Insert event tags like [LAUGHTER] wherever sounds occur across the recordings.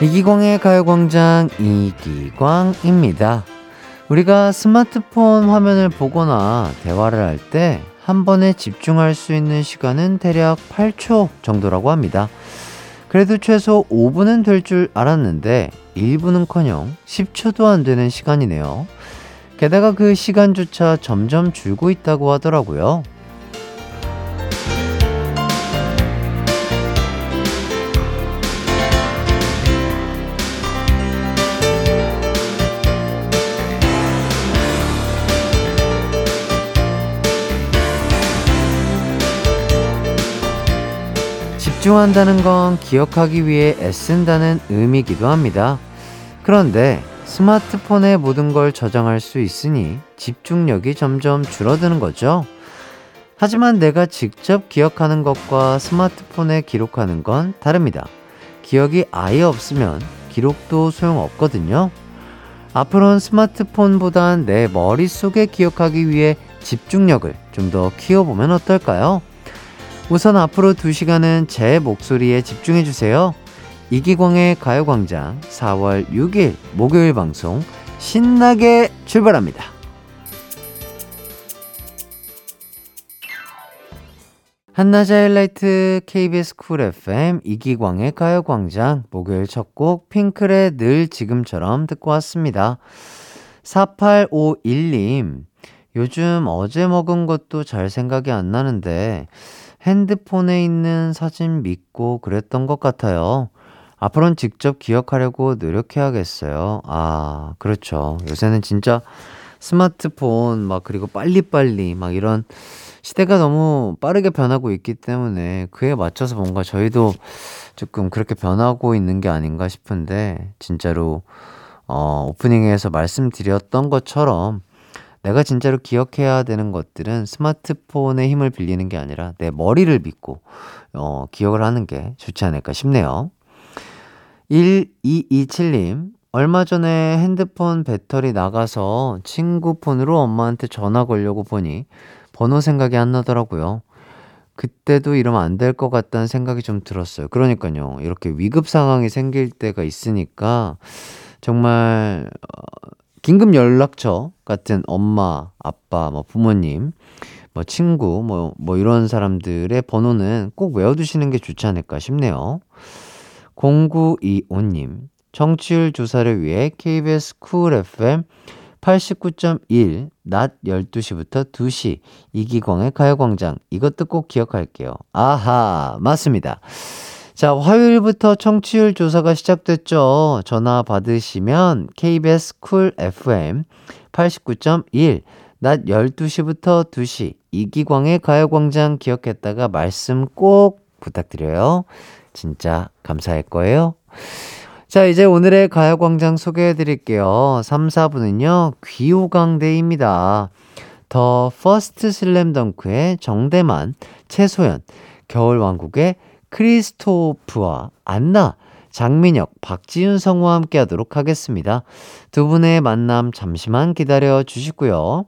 이기광의 가요광장 이기광입니다. 우리가 스마트폰 화면을 보거나 대화를 할 때 한 번에 집중할 수 있는 시간은 대략 8초 정도라고 합니다. 그래도 최소 5분은 될 줄 알았는데 1분은 커녕 10초도 안 되는 시간이네요. 게다가 그 시간조차 점점 줄고 있다고 하더라고요. 집중한다는 건 기억하기 위해 애쓴다는 의미기도 합니다. 그런데 스마트폰에 모든 걸 저장할 수 있으니 집중력이 점점 줄어드는 거죠. 하지만 내가 직접 기억하는 것과 스마트폰에 기록하는 건 다릅니다. 기억이 아예 없으면 기록도 소용없거든요. 앞으로는 스마트폰보단 내 머릿속에 기억하기 위해 집중력을 좀 더 키워보면 어떨까요? 우선 앞으로 2시간은 제 목소리에 집중해주세요. 이기광의 가요광장 4월 6일 목요일 방송 신나게 출발합니다. 한낮의 하이라이트 KBS 쿨 FM 이기광의 가요광장 목요일 첫 곡 핑클의 늘 지금처럼 듣고 왔습니다. 4851님 요즘 어제 먹은 것도 잘 생각이 안 나는데 핸드폰에 있는 사진 믿고 그랬던 것 같아요. 앞으로는 직접 기억하려고 노력해야겠어요. 아, 그렇죠. 요새는 진짜 스마트폰 막 그리고 빨리빨리 막 이런 시대가 너무 빠르게 변하고 있기 때문에 그에 맞춰서 뭔가 저희도 조금 그렇게 변하고 있는 게 아닌가 싶은데 진짜로 어, 오프닝에서 말씀드렸던 것처럼 내가 진짜로 기억해야 되는 것들은 스마트폰의 힘을 빌리는 게 아니라 내 머리를 믿고 어, 기억을 하는 게 좋지 않을까 싶네요. 1227님, 얼마 전에 핸드폰 배터리 나가서 친구 폰으로 엄마한테 전화 걸려고 보니 번호 생각이 안 나더라고요. 그때도 이러면 안 될 것 같다는 생각이 좀 들었어요. 그러니까요. 이렇게 위급 상황이 생길 때가 있으니까 정말 어, 긴급 연락처 같은 엄마, 아빠, 뭐 부모님, 뭐 친구, 뭐, 뭐 이런 사람들의 번호는 꼭 외워두시는 게 좋지 않을까 싶네요. 0925님, 정치율 조사를 위해 KBS 쿨 FM 89.1, 낮 12시부터 2시, 이기광의 가요광장. 이것도 꼭 기억할게요. 아하, 맞습니다. 자, 화요일부터 청취율 조사가 시작됐죠. 전화 받으시면 KBS 쿨 FM 89.1, 낮 12시부터 2시, 이기광의 가요광장 기억했다가 말씀 꼭 부탁드려요. 진짜 감사할 거예요. 자, 이제 오늘의 가요광장 소개해 드릴게요. 3, 4부는요, 귀호강 데이입니다. 더 퍼스트 슬램덩크의 정대만, 최소연, 겨울왕국의 크리스토프와 안나, 장민혁, 박지윤 성우와 함께 하도록 하겠습니다. 두 분의 만남 잠시만 기다려 주시고요.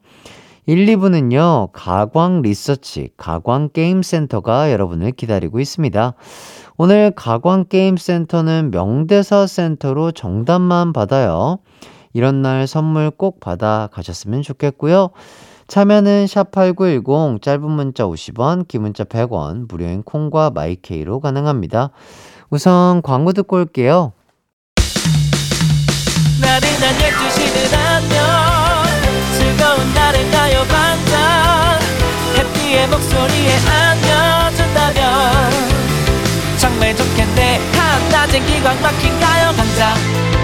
1, 2부는요, 가광 리서치, 가광 게임센터가 여러분을 기다리고 있습니다. 오늘 가광 게임센터는 명대사 센터로 정답만 받아요. 이런 날 선물 꼭 받아 가셨으면 좋겠고요. 참여는 샵8910 짧은 문자 50원, 긴 문자 100원, 무료인 콩과 마이케이로 가능합니다. 우선 광고 듣고 올게요. 나른한 12시는 안녕. 즐거운 날을 가요 반짝 해피의 목소리에 안겨준다면. 정말 좋겠네. 한낮엔 기광 막힌 가요 강장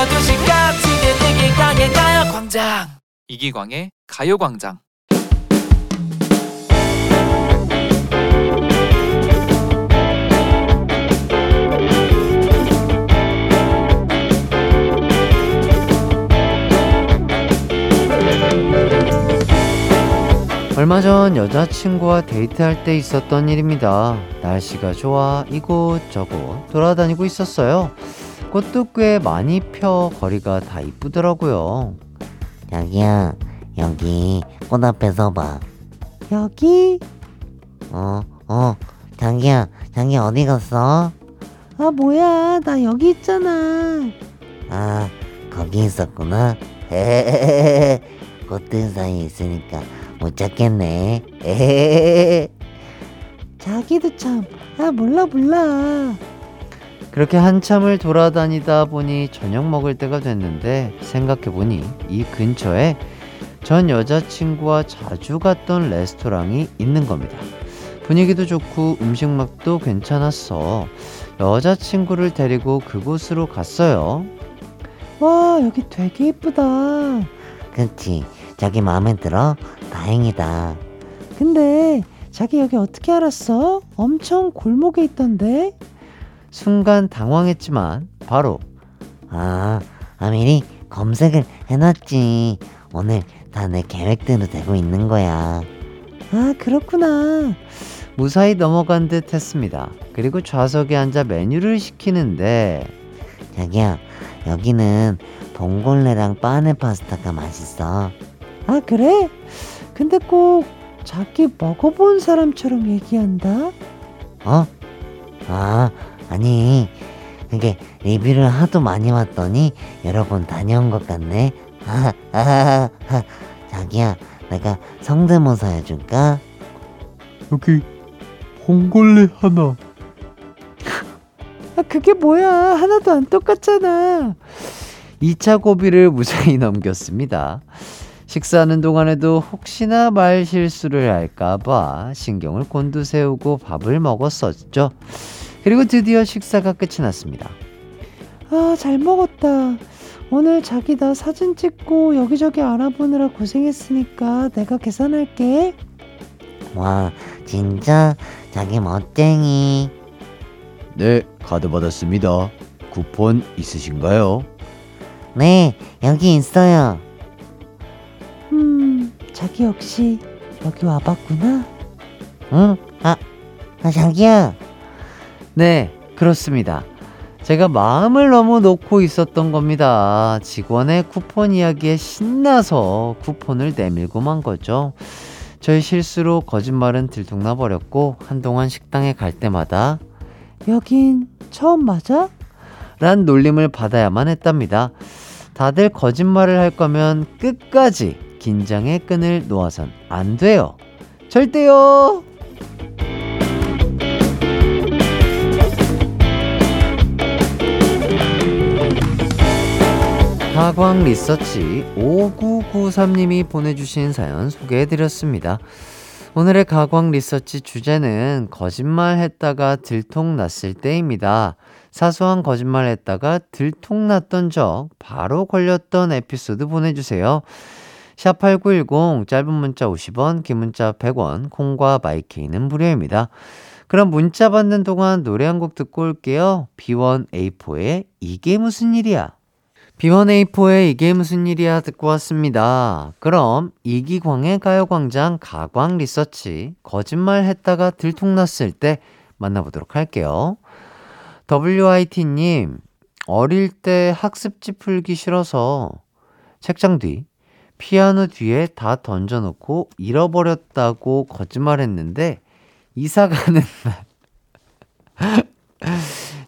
12시부터 2시까지 이기광의 가요광장 이기광의 가요광장 얼마 전 여자친구와 데이트할 때 있었던 일입니다. 날씨가 좋아 이곳저곳 돌아다니고 있었어요. 꽃도 꽤 많이 펴 거리가 다 이쁘더라고요. 자기야, 여기 꽃 앞에 서봐. 여기? 어, 어, 자기야, 자기 어디 갔어? 아, 뭐야. 나 여기 있잖아. 아, 거기 있었구나. [LAUGHS] 꽃들 사이에 있으니까 못 찾겠네. [LAUGHS] 자기도 참. 아, 몰라, 몰라. 그렇게 한참을 돌아다니다 보니 저녁 먹을 때가 됐는데 생각해보니 이 근처에 전 여자친구와 자주 갔던 레스토랑이 있는 겁니다. 분위기도 좋고 음식 맛도 괜찮았어. 여자친구를 데리고 그곳으로 갔어요. 와, 여기 되게 예쁘다. 그치, 자기 마음에 들어? 다행이다. 근데 자기 여기 어떻게 알았어? 엄청 골목에 있던데? 순간 당황했지만 바로 아, 아미리 검색을 해놨지. 오늘 다 내 계획대로 되고 있는 거야. 아, 그렇구나. 무사히 넘어간 듯 했습니다. 그리고 좌석에 앉아 메뉴를 시키는데 자기야, 여기는 봉골레랑 빠네 파스타가 맛있어. 아, 그래? 근데 꼭 자기 먹어본 사람처럼 얘기한다? 어? 아, 아니. 그게 리뷰를 하도 많이 왔더니 여러 번 다녀온 것 같네. 아, 아, 아, 자기야, 내가 성대모사 해줄까? 여기 봉골레 하나 아, 그게 뭐야. 하나도 안 똑같잖아. 2차 고비를 무사히 [LAUGHS] 넘겼습니다. 식사하는 동안에도 혹시나 말 실수를 할까봐 신경을 곤두세우고 밥을 먹었었죠. 그리고 드디어 식사가 끝이 났습니다. 아, 잘 먹었다. 오늘 자기 나 사진 찍고 여기저기 알아보느라 고생했으니까 내가 계산할게. 와, 진짜 자기 멋쟁이. 네, 카드 받았습니다. 쿠폰 있으신가요? 네, 여기 있어요. 음, 자기 역시 여기 와봤구나. 응? 아, 아 자기야. 네, 그렇습니다. 제가 마음을 너무 놓고 있었던 겁니다. 직원의 쿠폰 이야기에 신나서 쿠폰을 내밀고 만 거죠. 저의 실수로 거짓말은 들통나 버렸고 한동안 식당에 갈 때마다 여긴 처음 맞아? 란 놀림을 받아야만 했답니다. 다들 거짓말을 할 거면 끝까지 긴장의 끈을 놓아선 안 돼요. 절대요! 가광 리서치 5993님이 보내주신 사연 소개해드렸습니다. 오늘의 가광 리서치 주제는 거짓말 했다가 들통났을 때입니다. 사소한 거짓말 했다가 들통났던 적, 바로 걸렸던 에피소드 보내주세요. 샵8910 짧은 문자 50원, 긴 문자 100원, 콩과 마이케이는 무료입니다. 그럼 문자 받는 동안 노래 한 곡 듣고 올게요. B1A4의 이게 무슨 일이야? B1A4의 이게 무슨 일이야 듣고 왔습니다. 그럼 이기광의 가요광장 가광 리서치 거짓말 했다가 들통났을 때 만나보도록 할게요. WIT님, 어릴 때 학습지 풀기 싫어서 책장 뒤, 피아노 뒤에 다 던져놓고 잃어버렸다고 거짓말했는데 이사 가는 날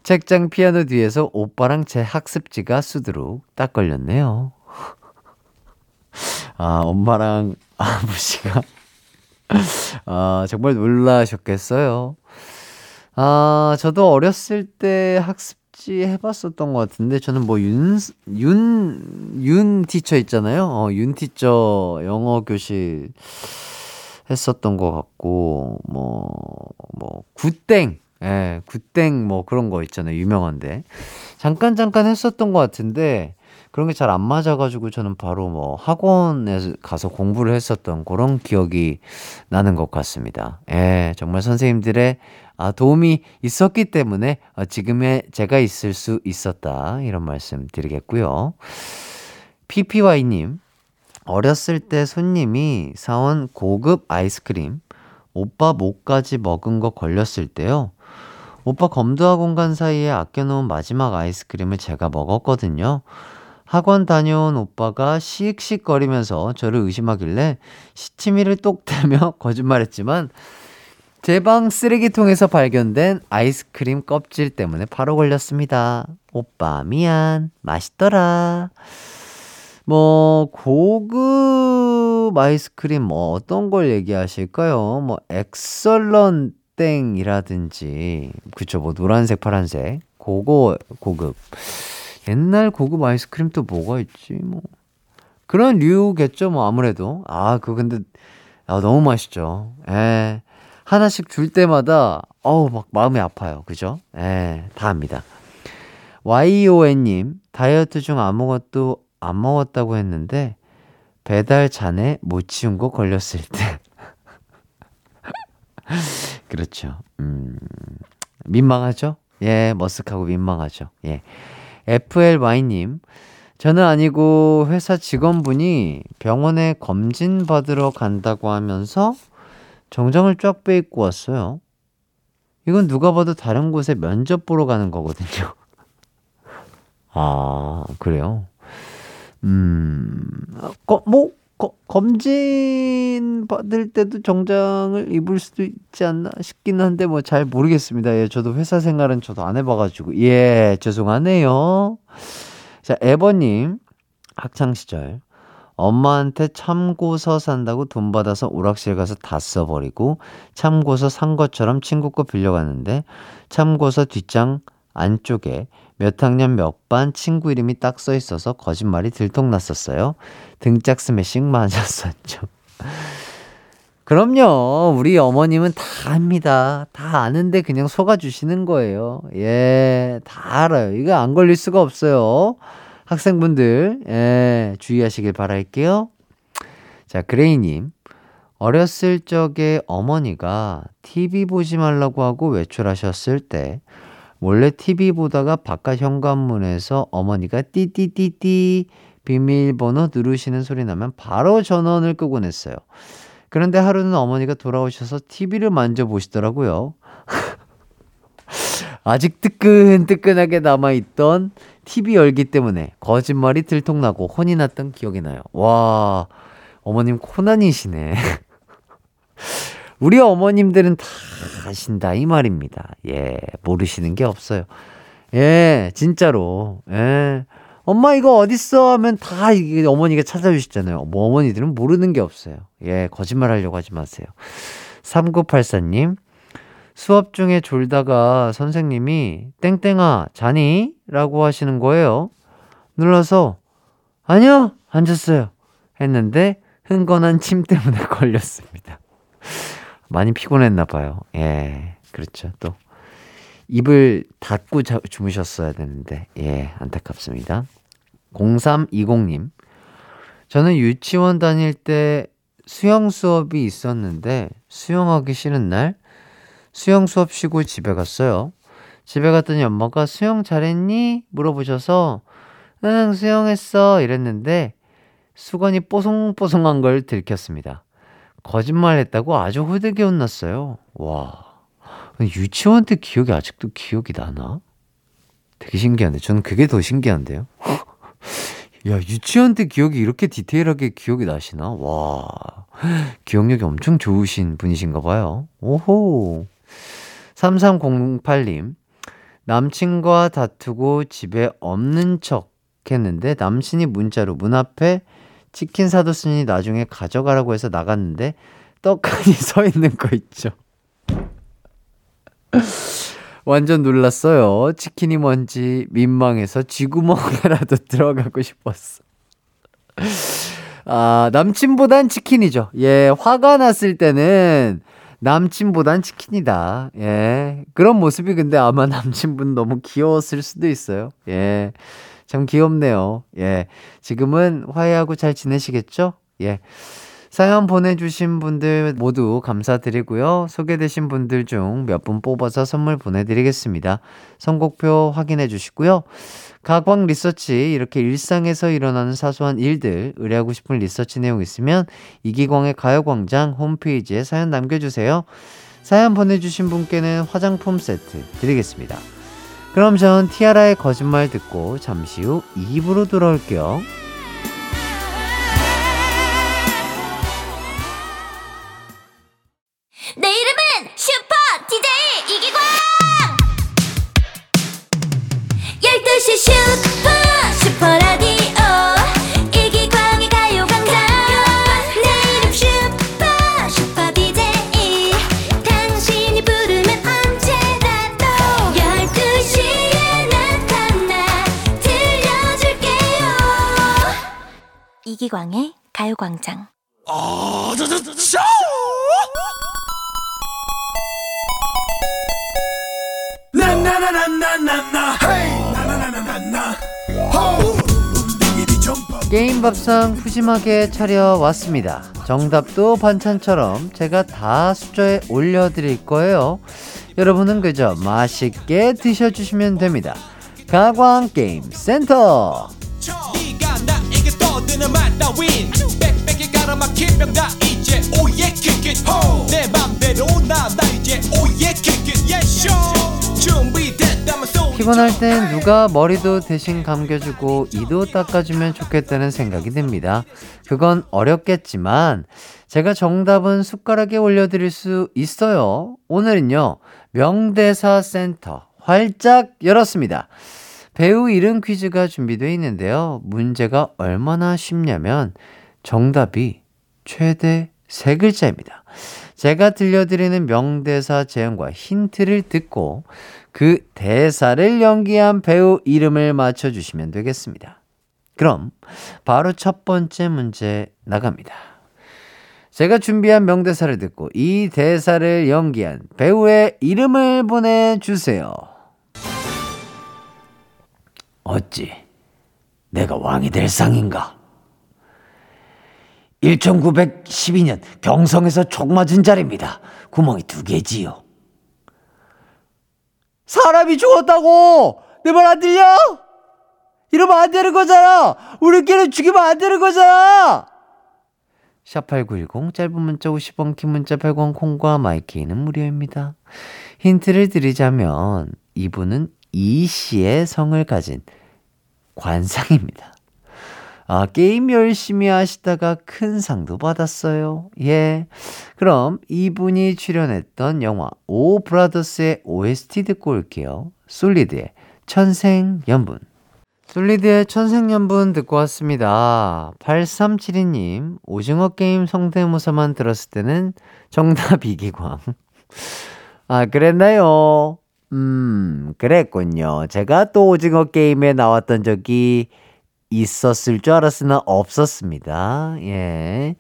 책장 피아노 뒤에서 오빠랑 제 학습지가 수두룩 딱 걸렸네요. 아, 엄마랑 아버지가 아, 정말 놀라셨겠어요. 아, 저도 어렸을 때 학습지 해봤었던 것 같은데, 저는 뭐, 윤, 윤, 윤 티처 있잖아요. 어, 윤 티처 영어 교실 했었던 것 같고, 뭐, 뭐, 굿땡. 예, 굿땡 뭐 그런 거 있잖아요. 유명한데. 잠깐 잠깐 했었던 것 같은데, 그런 게 잘 안 맞아가지고 저는 바로 뭐 학원에 가서 공부를 했었던 그런 기억이 나는 것 같습니다. 예, 정말 선생님들의 아, 도움이 있었기 때문에 아, 지금의 제가 있을 수 있었다. 이런 말씀 드리겠고요. PPY님, 어렸을 때 손님이 사온 고급 아이스크림, 오빠 목까지 먹은 거 걸렸을 때요. 오빠 검도학원 간 사이에 아껴놓은 마지막 아이스크림을 제가 먹었거든요. 학원 다녀온 오빠가 씩씩거리면서 저를 의심하길래 시치미를 똑 대며 [LAUGHS] 거짓말했지만 제 방 쓰레기통에서 발견된 아이스크림 껍질 때문에 바로 걸렸습니다. 오빠 미안 맛있더라. 뭐 고급 아이스크림 뭐 어떤 걸 얘기하실까요? 뭐 엑설런 땡이라든지 그쵸 뭐 노란색 파란색 고거 고급. 옛날 고급 아이스크림 또 뭐가 있지 뭐. 그런 류겠죠 뭐 아무래도. 아 그거 근데 아 너무 맛있죠. 예. 하나씩 줄 때마다 어우 막 마음이 아파요. 그죠? 예다 합니다. YON님 다이어트 중 아무것도 안 먹었다고 했는데 배달 잔에 못 치운 거 걸렸을 때 [LAUGHS] 그렇죠 음 민망하죠 예 머쓱하고 민망하죠 예 FLY님, 저는 아니고 회사 직원분이 병원에 검진 받으러 간다고 하면서 정장을 쫙 빼입고 왔어요. 이건 누가 봐도 다른 곳에 면접 보러 가는 거거든요. [LAUGHS] 아, 그래요? 음, 거, 뭐, 거, 검진 받을 때도 정장을 입을 수도 있지 않나 싶긴 한데 뭐 잘 모르겠습니다. 예, 저도 회사 생활은 저도 안 해봐가지고 예, 죄송하네요. 자, 에버님 학창 시절 엄마한테 참고서 산다고 돈 받아서 오락실 가서 다 써버리고 참고서 산 것처럼 친구 거 빌려갔는데 참고서 뒷장 안쪽에 몇 학년 몇 반 친구 이름이 딱 써 있어서 거짓말이 들통났었어요. 등짝 스매싱 맞았었죠. [LAUGHS] 그럼요. 우리 어머님은 다 압니다. 다 아는데 그냥 속아주시는 거예요. 예, 다 알아요. 이거 안 걸릴 수가 없어요. 학생분들, 예, 주의하시길 바랄게요. 자, 그레이님. 어렸을 적에 어머니가 TV 보지 말라고 하고 외출하셨을 때, 몰래 TV 보다가 바깥 현관문에서 어머니가 띠띠띠띠 비밀번호 누르시는 소리 나면 바로 전원을 끄고 냈어요. 그런데 하루는 어머니가 돌아오셔서 TV를 만져보시더라고요. [LAUGHS] 아직 뜨끈뜨끈하게 남아있던 TV 열기 때문에 거짓말이 들통나고 혼이 났던 기억이 나요. 와, 어머님 코난이시네. [LAUGHS] 우리 어머님들은 다 아신다 이 말입니다. 예, 모르시는 게 없어요. 예, 진짜로. 예. 엄마 이거 어딨어 하면 다 이게 어머니가 찾아주시잖아요. 뭐 어머니들은 모르는 게 없어요. 예, 거짓말 하려고 하지 마세요. 3984님, 수업 중에 졸다가 선생님이 땡땡아, 자니? 라고 하시는 거예요. 눌러서, 아니요, 앉았어요. 했는데, 흥건한 침 때문에 [LAUGHS] 걸렸습니다. 많이 피곤했나 봐요. 예, 그렇죠. 또 입을 닫고 자, 주무셨어야 되는데 예, 안타깝습니다. 0320님. 저는 유치원 다닐 때 수영 수업이 있었는데 수영하기 싫은 날 수영 수업 쉬고 집에 갔어요. 집에 갔더니 엄마가 수영 잘했니? 물어보셔서 응, 수영했어. 이랬는데 수건이 뽀송뽀송한 걸 들켰습니다. 거짓말 했다고 아주 후되게 혼났어요. 와. 유치원 때 기억이 아직도 기억이 나나? 되게 신기한데. 저는 그게 더 신기한데요. [GASPS] 야, 유치원 때 기억이 이렇게 디테일하게 기억이 나시나? 와. 기억력이 엄청 좋으신 분이신가 봐요. 오호. 3308님. 남친과 다투고 집에 없는 척 했는데 남친이 문자로 문 앞에 치킨 사뒀으니 나중에 가져가라고 해서 나갔는데 떡하니 [LAUGHS] 서 있는 거 있죠. [LAUGHS] 완전 놀랐어요. 치킨이 뭔지 민망해서 쥐구멍에라도 [LAUGHS] 들어가고 싶었어. 아, 남친보단 치킨이죠. 예, 화가 났을 때는 남친보단 치킨이다. 예. 그런 모습이 근데 아마 남친분 너무 귀여웠을 수도 있어요. 예. 참 귀엽네요. 예. 지금은 화해하고 잘 지내시겠죠? 예. 사연 보내주신 분들 모두 감사드리고요. 소개되신 분들 중 몇 분 뽑아서 선물 보내드리겠습니다. 선곡표 확인해 주시고요. 가광 리서치 이렇게 일상에서 일어나는 사소한 일들 의뢰하고 싶은 리서치 내용 있으면 이기광의 가요광장 홈페이지에 사연 남겨주세요. 사연 보내주신 분께는 화장품 세트 드리겠습니다. 그럼 전 티아라의 거짓말 듣고 잠시 후 2부로 돌아올게요. 내 이름은 이기광의 가요광장 게임 밥상 푸짐하게 차려왔습니다. 정답도 반찬처럼 제가 다 수저에 올려드릴 거예요. 여러분은 그저 맛있게 드셔주시면 됩니다. 가광 게임 센터. 떠드는 말 따윈 빽빽이 가로막힌 병다 이제 오예 킥잇 내 맘대로 나나 이제 오예 킥잇 예쇼 준비됐다면 소리 피곤할 땐 누가 머리도 대신 감겨주고 이도 닦아주면 좋겠다는 생각이 듭니다. 그건 어렵겠지만 제가 정답은 숟가락에 올려드릴 수 있어요. 오늘은요 명대사 센터 활짝 열었습니다. 배우 이름 퀴즈가 준비되어 있는데요. 문제가 얼마나 쉽냐면 정답이 최대 세 글자입니다. 제가 들려드리는 명대사 제형과 힌트를 듣고 그 대사를 연기한 배우 이름을 맞춰주시면 되겠습니다. 그럼 바로 첫 번째 문제 나갑니다. 제가 준비한 명대사를 듣고 이 대사를 연기한 배우의 이름을 보내주세요. 어찌 내가 왕이 될 상인가? 1912년 경성에서 총 맞은 자리입니다. 구멍이 두 개지요. 사람이 죽었다고! 내 말 안 들려? 이러면 안 되는 거잖아! 우리끼리 죽이면 안 되는 거잖아! 샵8910 짧은 문자 50원 긴 문자 100원 콩과 마이케이는 무료입니다. 힌트를 드리자면 이분은 이 씨의 성을 가진 관상입니다. 아, 게임 열심히 하시다가 큰 상도 받았어요. 예. 그럼 이분이 출연했던 영화 오 브라더스의 OST 듣고 올게요. 솔리드의 천생연분. 솔리드의 천생연분 듣고 왔습니다. 8372님, 오징어 게임 성대모사만 들었을 때는 정답 이기광. 아, 그랬나요? 음, 그랬군요. 제가 또 오징어 게임에 나왔던 적이 있었을 줄 알았으나 없었습니다. 예.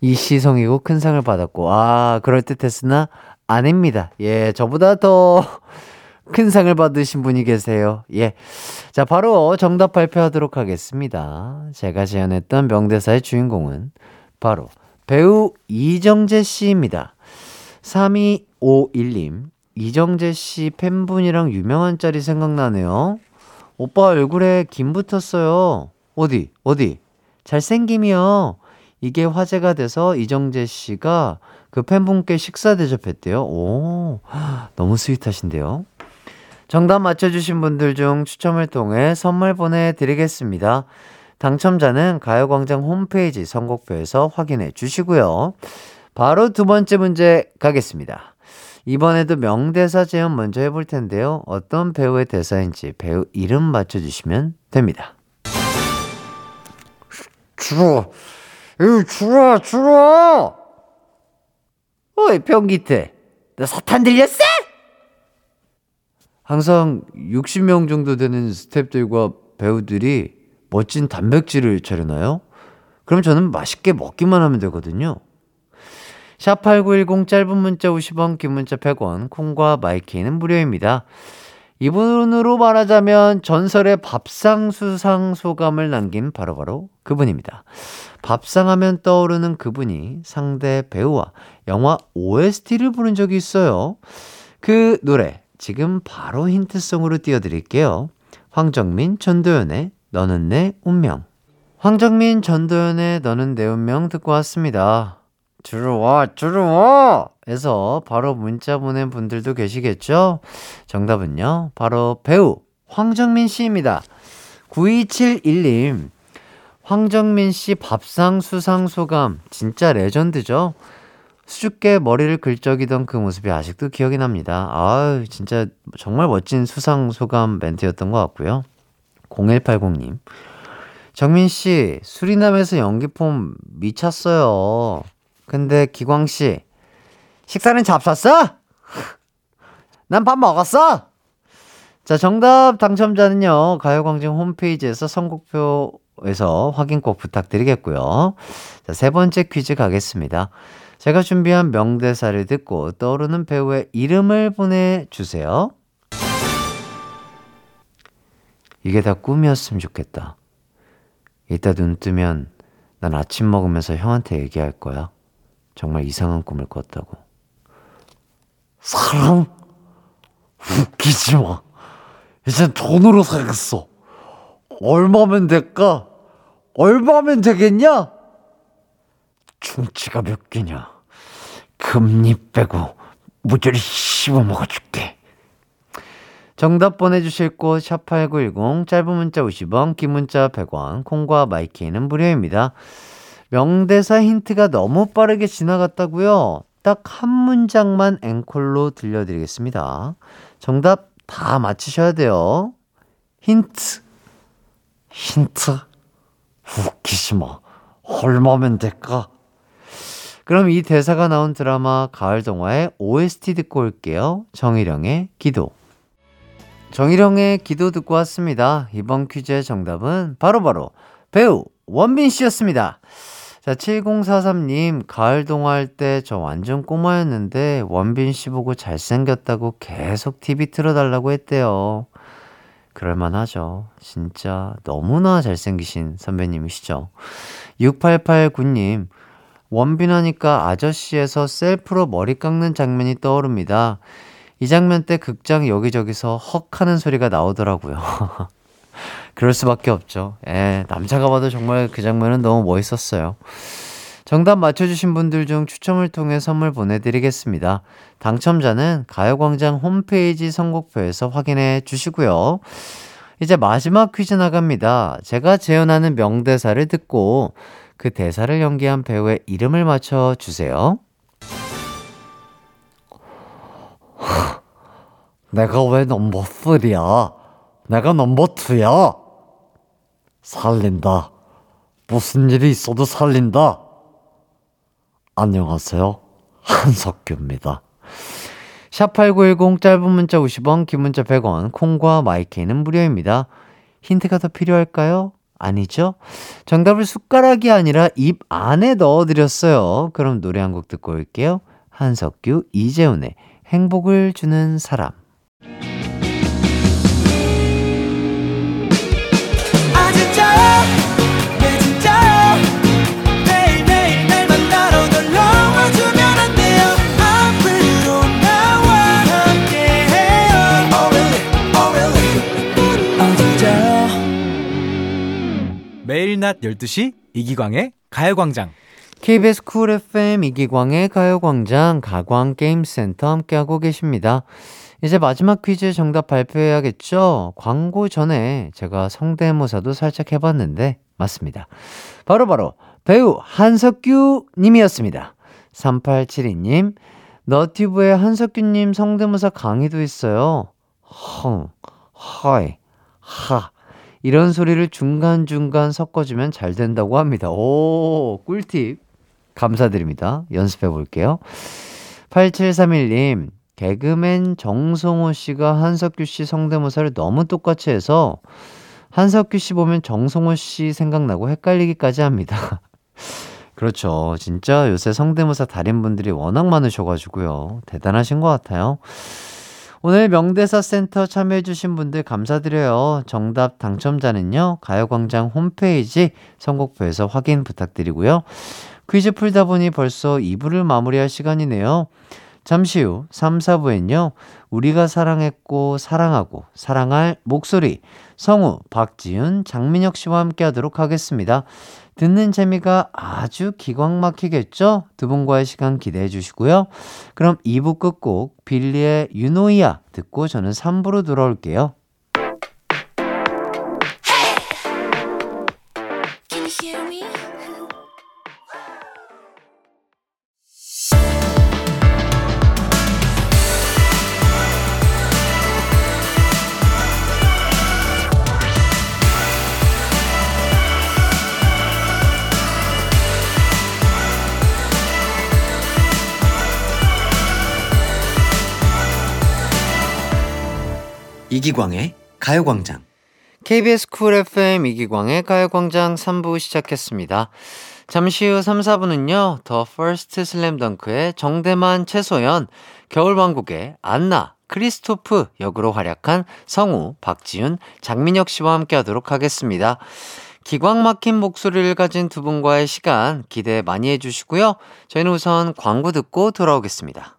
이시성이고 큰 상을 받았고, 아, 그럴듯했으나 아닙니다. 예, 저보다 더 큰 상을 받으신 분이 계세요. 예. 자, 바로 정답 발표하도록 하겠습니다. 제가 제안했던 명대사의 주인공은 바로 배우 이정재 씨입니다. 3251님, 이정재 씨 팬분이랑 유명한 짤이 생각나네요. 오빠 얼굴에 김 붙었어요. 어디? 어디? 잘생김이요. 이게 화제가 돼서 이정재 씨가 그 팬분께 식사 대접했대요. 오, 너무 스윗하신데요. 정답 맞춰주신 분들 중 추첨을 통해 선물 보내드리겠습니다. 당첨자는 가요광장 홈페이지 선곡표에서 확인해 주시고요. 바로 두 번째 문제 가겠습니다. 이번에도 명대사 제안 먼저 해볼 텐데요. 어떤 배우의 대사인지 배우 이름 맞춰주시면 됩니다. 주로, 이 주로, 주로! 어이, 변기태. 너 사탄 들렸어? 항상 60명 정도 되는 스탭들과 배우들이 멋진 단백질을 차려놔요. 그럼 저는 맛있게 먹기만 하면 되거든요. 샵8910 짧은 문자 50원, 긴 문자 100원, 콩과 마이케이는 무료입니다. 이분으로 말하자면 전설의 밥상 수상 소감을 남긴 바로바로 그분입니다. 밥상 하면 떠오르는 그분이 상대 배우와 영화 OST를 부른 적이 있어요. 그 노래 지금 바로 힌트송으로 띄워드릴게요. 황정민, 전도연의 너는 내 운명. 황정민, 전도연의 너는 내 운명 듣고 왔습니다. 들어와, 들어와! 에서 바로 문자 보낸 분들도 계시겠죠? 정답은요, 바로 배우 황정민 씨입니다. 9271님, 황정민 씨 밥상 수상 소감, 진짜 레전드죠? 수줍게 머리를 긁적이던 그 모습이 아직도 기억이 납니다. 아유, 진짜 정말 멋진 수상 소감 멘트였던 것 같고요. 0180님, 정민 씨, 수리남에서 연기폼 미쳤어요. 근데 기광 씨, 식사는 잡쌌어? [LAUGHS] 난 밥 먹었어? 자, 정답 당첨자는요, 가요광장 홈페이지에서 선곡표에서 확인 꼭 부탁드리겠고요. 자, 세 번째 퀴즈 가겠습니다. 제가 준비한 명대사를 듣고 떠오르는 배우의 이름을 보내주세요. 이게 다 꿈이었으면 좋겠다. 이따 눈 뜨면 난 아침 먹으면서 형한테 얘기할 거야. 정말 이상한 꿈을 꿨다고. 사랑? 웃기지 마. 이젠 돈으로 사겠어. 얼마면 될까? 얼마면 되겠냐? 충치가 몇 개냐? 금니 빼고 모조리 씹어 먹어줄게. 정답 보내주실 곳 샵8910 짧은 문자 50원 긴 문자 100원 콩과 마이K는 무료입니다. 명대사 힌트가 너무 빠르게 지나갔다고요? 딱 한 문장만 앵콜로 들려드리겠습니다. 정답 다 맞히셔야 돼요. 힌트 힌트? 웃기지 마. 얼마면 될까? 그럼 이 대사가 나온 드라마 가을 동화의 OST 듣고 올게요. 정희령의 기도. 정희령의 기도 듣고 왔습니다. 이번 퀴즈의 정답은 바로바로 바로 배우 원빈 씨였습니다. 자, 7043님, 가을 동화할 때 저 완전 꼬마였는데 원빈 씨 보고 잘생겼다고 계속 TV 틀어달라고 했대요. 그럴만하죠. 진짜 너무나 잘생기신 선배님이시죠. 6889님, 원빈 하니까 아저씨에서 셀프로 머리 깎는 장면이 떠오릅니다. 이 장면 때 극장 여기저기서 헉 하는 소리가 나오더라고요. [LAUGHS] 그럴 수밖에 없죠. 예, 남자가 봐도 정말 그 장면은 너무 멋있었어요. 정답 맞춰주신 분들 중 추첨을 통해 선물 보내드리겠습니다. 당첨자는 가요광장 홈페이지 선곡표에서 확인해 주시고요. 이제 마지막 퀴즈 나갑니다. 제가 재현하는 명대사를 듣고 그 대사를 연기한 배우의 이름을 맞춰 주세요. [LAUGHS] 내가 왜 넘버 3야? 내가 넘버 2야? 살린다. 무슨 일이 있어도 살린다. 안녕하세요. 한석규입니다. 샵8910 짧은 문자 50원, 긴 문자 100원, 콩과 마이케이는 무료입니다. 힌트가 더 필요할까요? 아니죠? 정답을 숟가락이 아니라 입 안에 넣어드렸어요. 그럼 노래 한 곡 듣고 올게요. 한석규, 이재훈의 행복을 주는 사람. 매일 낮 12시 이기광의 가요광장. KBS 쿨 FM 이기광의 가요광장 가광게임센터 함께하고 계십니다. 이제 마지막 퀴즈 정답 발표해야겠죠? 광고 전에 제가 성대모사도 살짝 해봤는데, 맞습니다. 바로바로 바로 배우 한석규 님이었습니다. 3872님, 너튜브에 한석규 님 성대모사 강의도 있어요. 헝, 허이, 하. 이런 소리를 중간중간 섞어주면 잘 된다고 합니다. 오, 꿀팁. 감사드립니다. 연습해 볼게요. 8731님, 개그맨 정성호 씨가 한석규 씨 성대모사를 너무 똑같이 해서 한석규 씨 보면 정성호 씨 생각나고 헷갈리기까지 합니다. [LAUGHS] 그렇죠. 진짜 요새 성대모사 달인분들이 워낙 많으셔가지고요. 대단하신 것 같아요. 오늘 명대사 센터 참여해주신 분들 감사드려요. 정답 당첨자는요, 가요광장 홈페이지 선곡표에서 확인 부탁드리고요. 퀴즈 풀다 보니 벌써 2부를 마무리할 시간이네요. 잠시 후 3, 4부엔요. 우리가 사랑했고 사랑하고 사랑할 목소리 성우 박지윤, 장민혁 씨와 함께 하도록 하겠습니다. 듣는 재미가 아주 기광 막히겠죠? 두 분과의 시간 기대해 주시고요. 그럼 2부 끝곡 빌리의 유노이야 듣고 저는 3부로 돌아올게요. 이기광의 가요광장. KBS 쿨 FM 이기광의 가요광장 3부 시작했습니다. 잠시 후 3, 4부는요, 더 퍼스트 슬램덩크의 정대만, 채소연, 겨울왕국의 안나, 크리스토프 역으로 활약한 성우, 박지윤, 장민혁 씨와 함께 하도록 하겠습니다. 기광 막힌 목소리를 가진 두 분과의 시간 기대 많이 해주시고요. 저희는 우선 광고 듣고 돌아오겠습니다.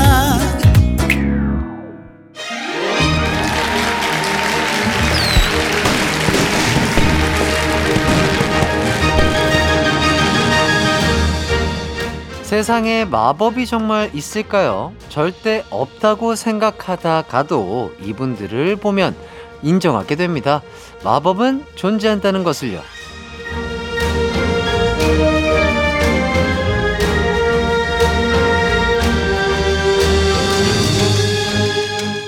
세상에 마법이 정말 있을까요? 절대 없다고 생각하다 가도 이분들을 보면 인정하게 됩니다. 마법은 존재한다는 것을요.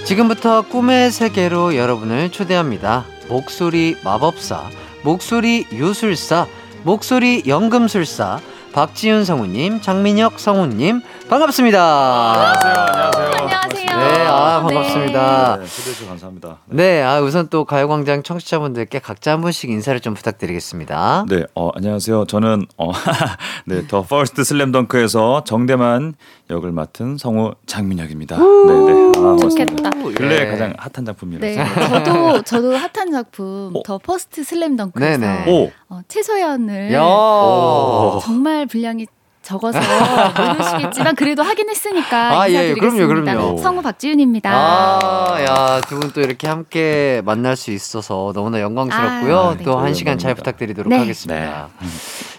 지금부터 꿈의 세계로 여러분을 초대합니다. 목소리 마법사, 목소리 요술사, 목소리 연금술사, 박지윤 성우님, 장민혁 성우님, 반갑습니다. 안녕하세요. 네, 아, 반갑습니다. 네, 초대해 주셔서 감사합니다. 네, 아, 우선 또 가요광장 청취자분들께 각자 한 분씩 인사를 좀 부탁드리겠습니다. 네, 어, 안녕하세요. 저는 어, [LAUGHS] 네, 더 퍼스트 슬램덩크에서 정대만 역을 맡은 성우 장민혁입니다. 네, 네. 아. 좋겠다. 근래 네. 가장 핫한 작품이라서. 네, [LAUGHS] 저도 저도 핫한 작품 어? 더 퍼스트 슬램덩크에서 네네. 오, 어, 채소연을 야. 오. 정말 분량이 적어서 [LAUGHS] 모르시겠지만 그래도 하긴 했으니까 아, 예, 인사드리겠습니다. 그럼요, 그럼요. 성우 박지윤입니다. 아, 야, 두 분 또 이렇게 함께 만날 수 있어서 너무나 영광스럽고요. 아, 네. 또한 시간 잘. 부탁드리도록 네. 하겠습니다.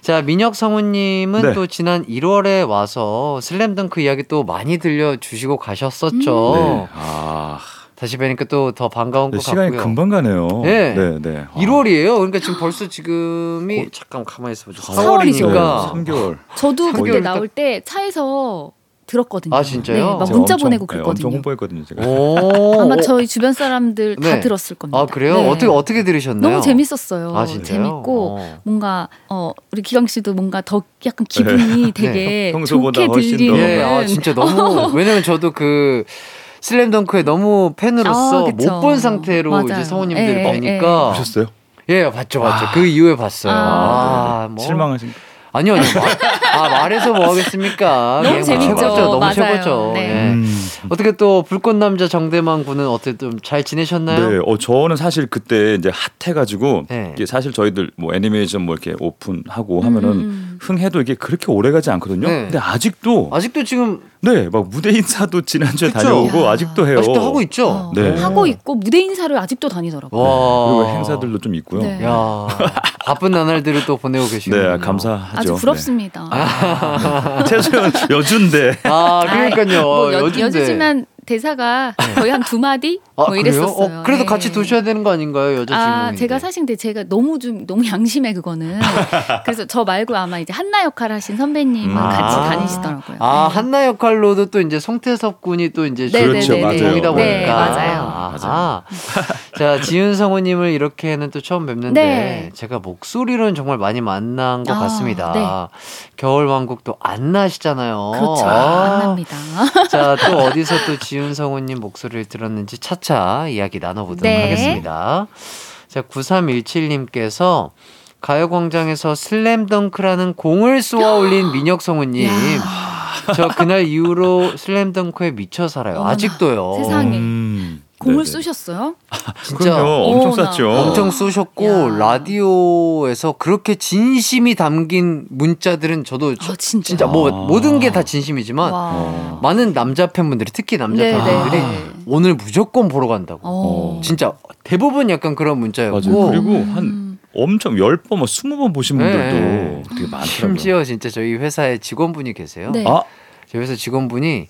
자, 민혁 성우님은 네. 또 지난 1월에 와서 슬램덩크 이야기 또 많이 들려주시고 가셨었죠. 네. 아, 다시 뵈니까 또 더 반가운 네, 것 시간이 같고요. 금방 가네요. 네. 네, 네. 아, 1월이에요. 그러니까 지금 벌써 지금이 잠깐 가만히 있어보죠. 사월이죠. 4월이니까. 3개월. 저도 그때 나올 때 차에서 들었거든요. 아, 진짜요? 네, 막 문자 엄청, 보내고 네, 엄청 그랬거든요. 홍보했거든요, 제가. 오. 아마 저희 주변 사람들 다 네. 들었을 겁니다. 아, 그래요? 네. 어떻게 어떻게 들으셨나요? 너무 재밌었어요. 아, 진짜요? 재밌고 어. 뭔가 어 우리 기광 씨도 뭔가 더 약간 기분이 되게 평소보다 좋게 훨씬 더. 들리는 예, 아, 진짜 너무 [LAUGHS] 왜냐면 저도 그 슬램덩크에 너무 팬으로서 아, 그쵸. 못본 상태로 맞아요. 이제 성우님들 예, 뵈니까 보셨어요? 예, 봤죠, 봤죠. 그 이후에 봤어요. 아, 아, 뭐 실망하신 아니요, 아니요. 말, 아, 말해서 뭐 하겠습니까? [LAUGHS] 너무 뭐 재밌죠. 최고죠. 너무 맞아요. 최고죠. 네. 예. 음. 어떻게 또 불꽃 남자 정대만 군은 어떻게 좀 잘 지내셨나요? 네, 어 저는 사실 그때 이제 핫해가지고 네. 이게 사실 저희들 뭐 애니메이션 뭐 이렇게 오픈하고 음, 하면은 음. 흥해도 이게 그렇게 오래 가지 않거든요. 네. 근데 아직도 아직도 지금 네, 막 무대 인사도 지난주에 그쵸? 다녀오고 야. 아직도 해요. 아직도 하고 있죠. 어, 네. 하고 있고 무대 인사를 아직도 다니더라고요. 와. 그리고 행사들도 좀 있고요. 네. 야, 바쁜 나날들을 또 보내고 계시군요. 네, 감사하죠. 아주 부럽습니다. 네. [LAUGHS] 최소연 여준데. 아, 그러니까요. 뭐 여. 여주지만 대사가 거의 한 두 마디 아, 뭐 그래요? 이랬었어요. 어, 그래도 예. 같이 두셔야 되는 거 아닌가요, 여자 아, 주인공인데? 제가 사실 근데 제가 너무 좀 너무 양심해 그거는. 그래서 저 말고 아마 이제 한나 역할 하신 선배님은 아. 같이 다니시더라고요. 아, 네. 한나 역할로도 또 이제 송태섭 군이 또 이제 네, 그렇죠, 네, 네, 맞아요. 주인공이다 보니까. 네, 맞아요. 아하. 자, 지윤 성우님을 이렇게는 또 처음 뵙는데 네. 제가 목소리로는 정말 많이 만난 것 아, 같습니다. 네. 겨울 왕국도 안 나시잖아요. 그렇죠. 아. 만납니다. 자, 또 어디서 또 지윤 성우님 목소리를 들었는지 차차 이야기 나눠보도록 네. 하겠습니다. 자, 9317님께서 가요광장에서 슬램덩크라는 공을 쏘아 올린 민혁 성우님. 저 그날 이후로 슬램덩크에 미쳐 살아요. 어머나, 아직도요. 세상에. 음, 공을 네네. 쏘셨어요? 진짜 그럼요. 엄청 어머나. 쌌죠. 엄청 쏘셨고 야. 라디오에서 그렇게 진심이 담긴 문자들은 저도 저- 아, 진짜. 진짜 뭐 아. 모든 게 다 진심이지만 와. 어. 많은 남자 팬분들이 특히 남자 네, 팬분들이 네, 네. 오늘 무조건 보러 간다고. 어. 진짜 대부분 약간 그런 문자였고 맞아요. 그리고 한 음. 엄청 10번, 뭐 20번 보신 네. 분들도 되게 많더라고요. 심지어 진짜 저희 회사에 직원분이 계세요. 네. 아, 저희 회사 직원분이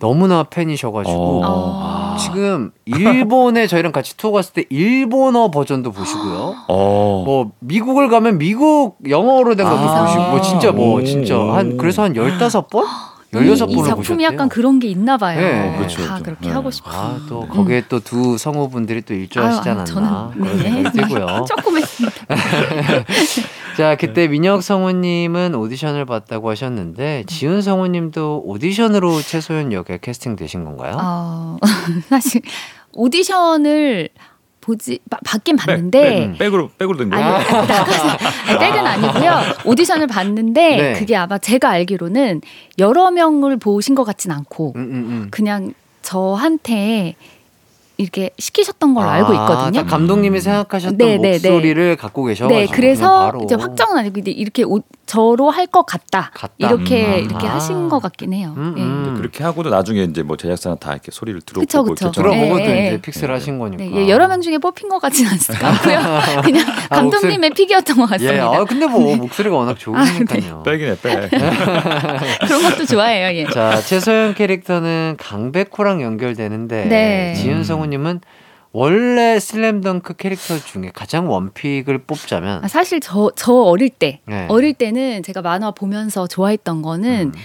너무나 팬이셔가지고 어. 지금 일본에 저희랑 같이 투어 갔을 때 일본어 버전도 보시고요. 어. 뭐 미국을 가면 미국 영어로 된 것도 아. 보시고 뭐 진짜 뭐 오. 진짜 한 그래서 한 15번? 이, 16번을 이 보셨대요. 작품이 약간 그런 게 있나 봐요. 네. 그렇죠, 다 그렇죠. 그렇게 네. 하고 싶어. 아, 또 거기에 또두 성우분들이 또 일조하시지 아유, 아유, 않았나 저는- 네. 들고요. [LAUGHS] 조금 했습니다. [LAUGHS] 자, 그때 민혁 성우님은 오디션을 봤다고 하셨는데 지훈 성우님도 오디션으로 최소연 역에 캐스팅 되신 건가요? 어, [LAUGHS] 사실 오디션을 보지 바, 받긴 봤는데 백, 백 으로 백으로 된 거예요. [LAUGHS] 아니, 나가서 아니, 백은 아니고요. 오디션을 봤는데 네. 그게 아마 제가 알기로는 여러 명을 보신 것 같진 않고 음, 음, 음. 그냥 저한테 이렇게 시키셨던 걸로 아, 알고 있거든요. 딱 감독님이 생각하셨던 네, 네, 네. 목소리를 갖고 계셔가지고 네, 그래서. 이제 확정은 아니고 이제 이렇게 오, 저로 할 것 같다. 같다. 이렇게 음. 이렇게 아. 하신 것 같긴 해요. 음, 예. 음. 그렇게 하고도 나중에 이제 뭐 제작사는 다 이렇게 소리를 들어보고 그쵸, 그쵸. 들어보고도 예, 예, 이제 예. fix를 하신 거니까. 네, 예, 여러 명 중에 뽑힌 것 같지는 않고요. [LAUGHS] 그냥 아, 감독님의 pick이었던 것 같습니다. 예, 아 근데 뭐 목소리가 워낙 좋으니까요. 백이네 백. 그런 것도 좋아해요. 예. 자, 채소연 캐릭터는 강백호랑 연결되는데 네. 지윤 성우님은 원래 슬램덩크 캐릭터 중에 가장 one pick을 뽑자면 아, 사실 저, 저 어릴 때, 네. 어릴 때는 제가 만화 보면서 좋아했던 거는 음.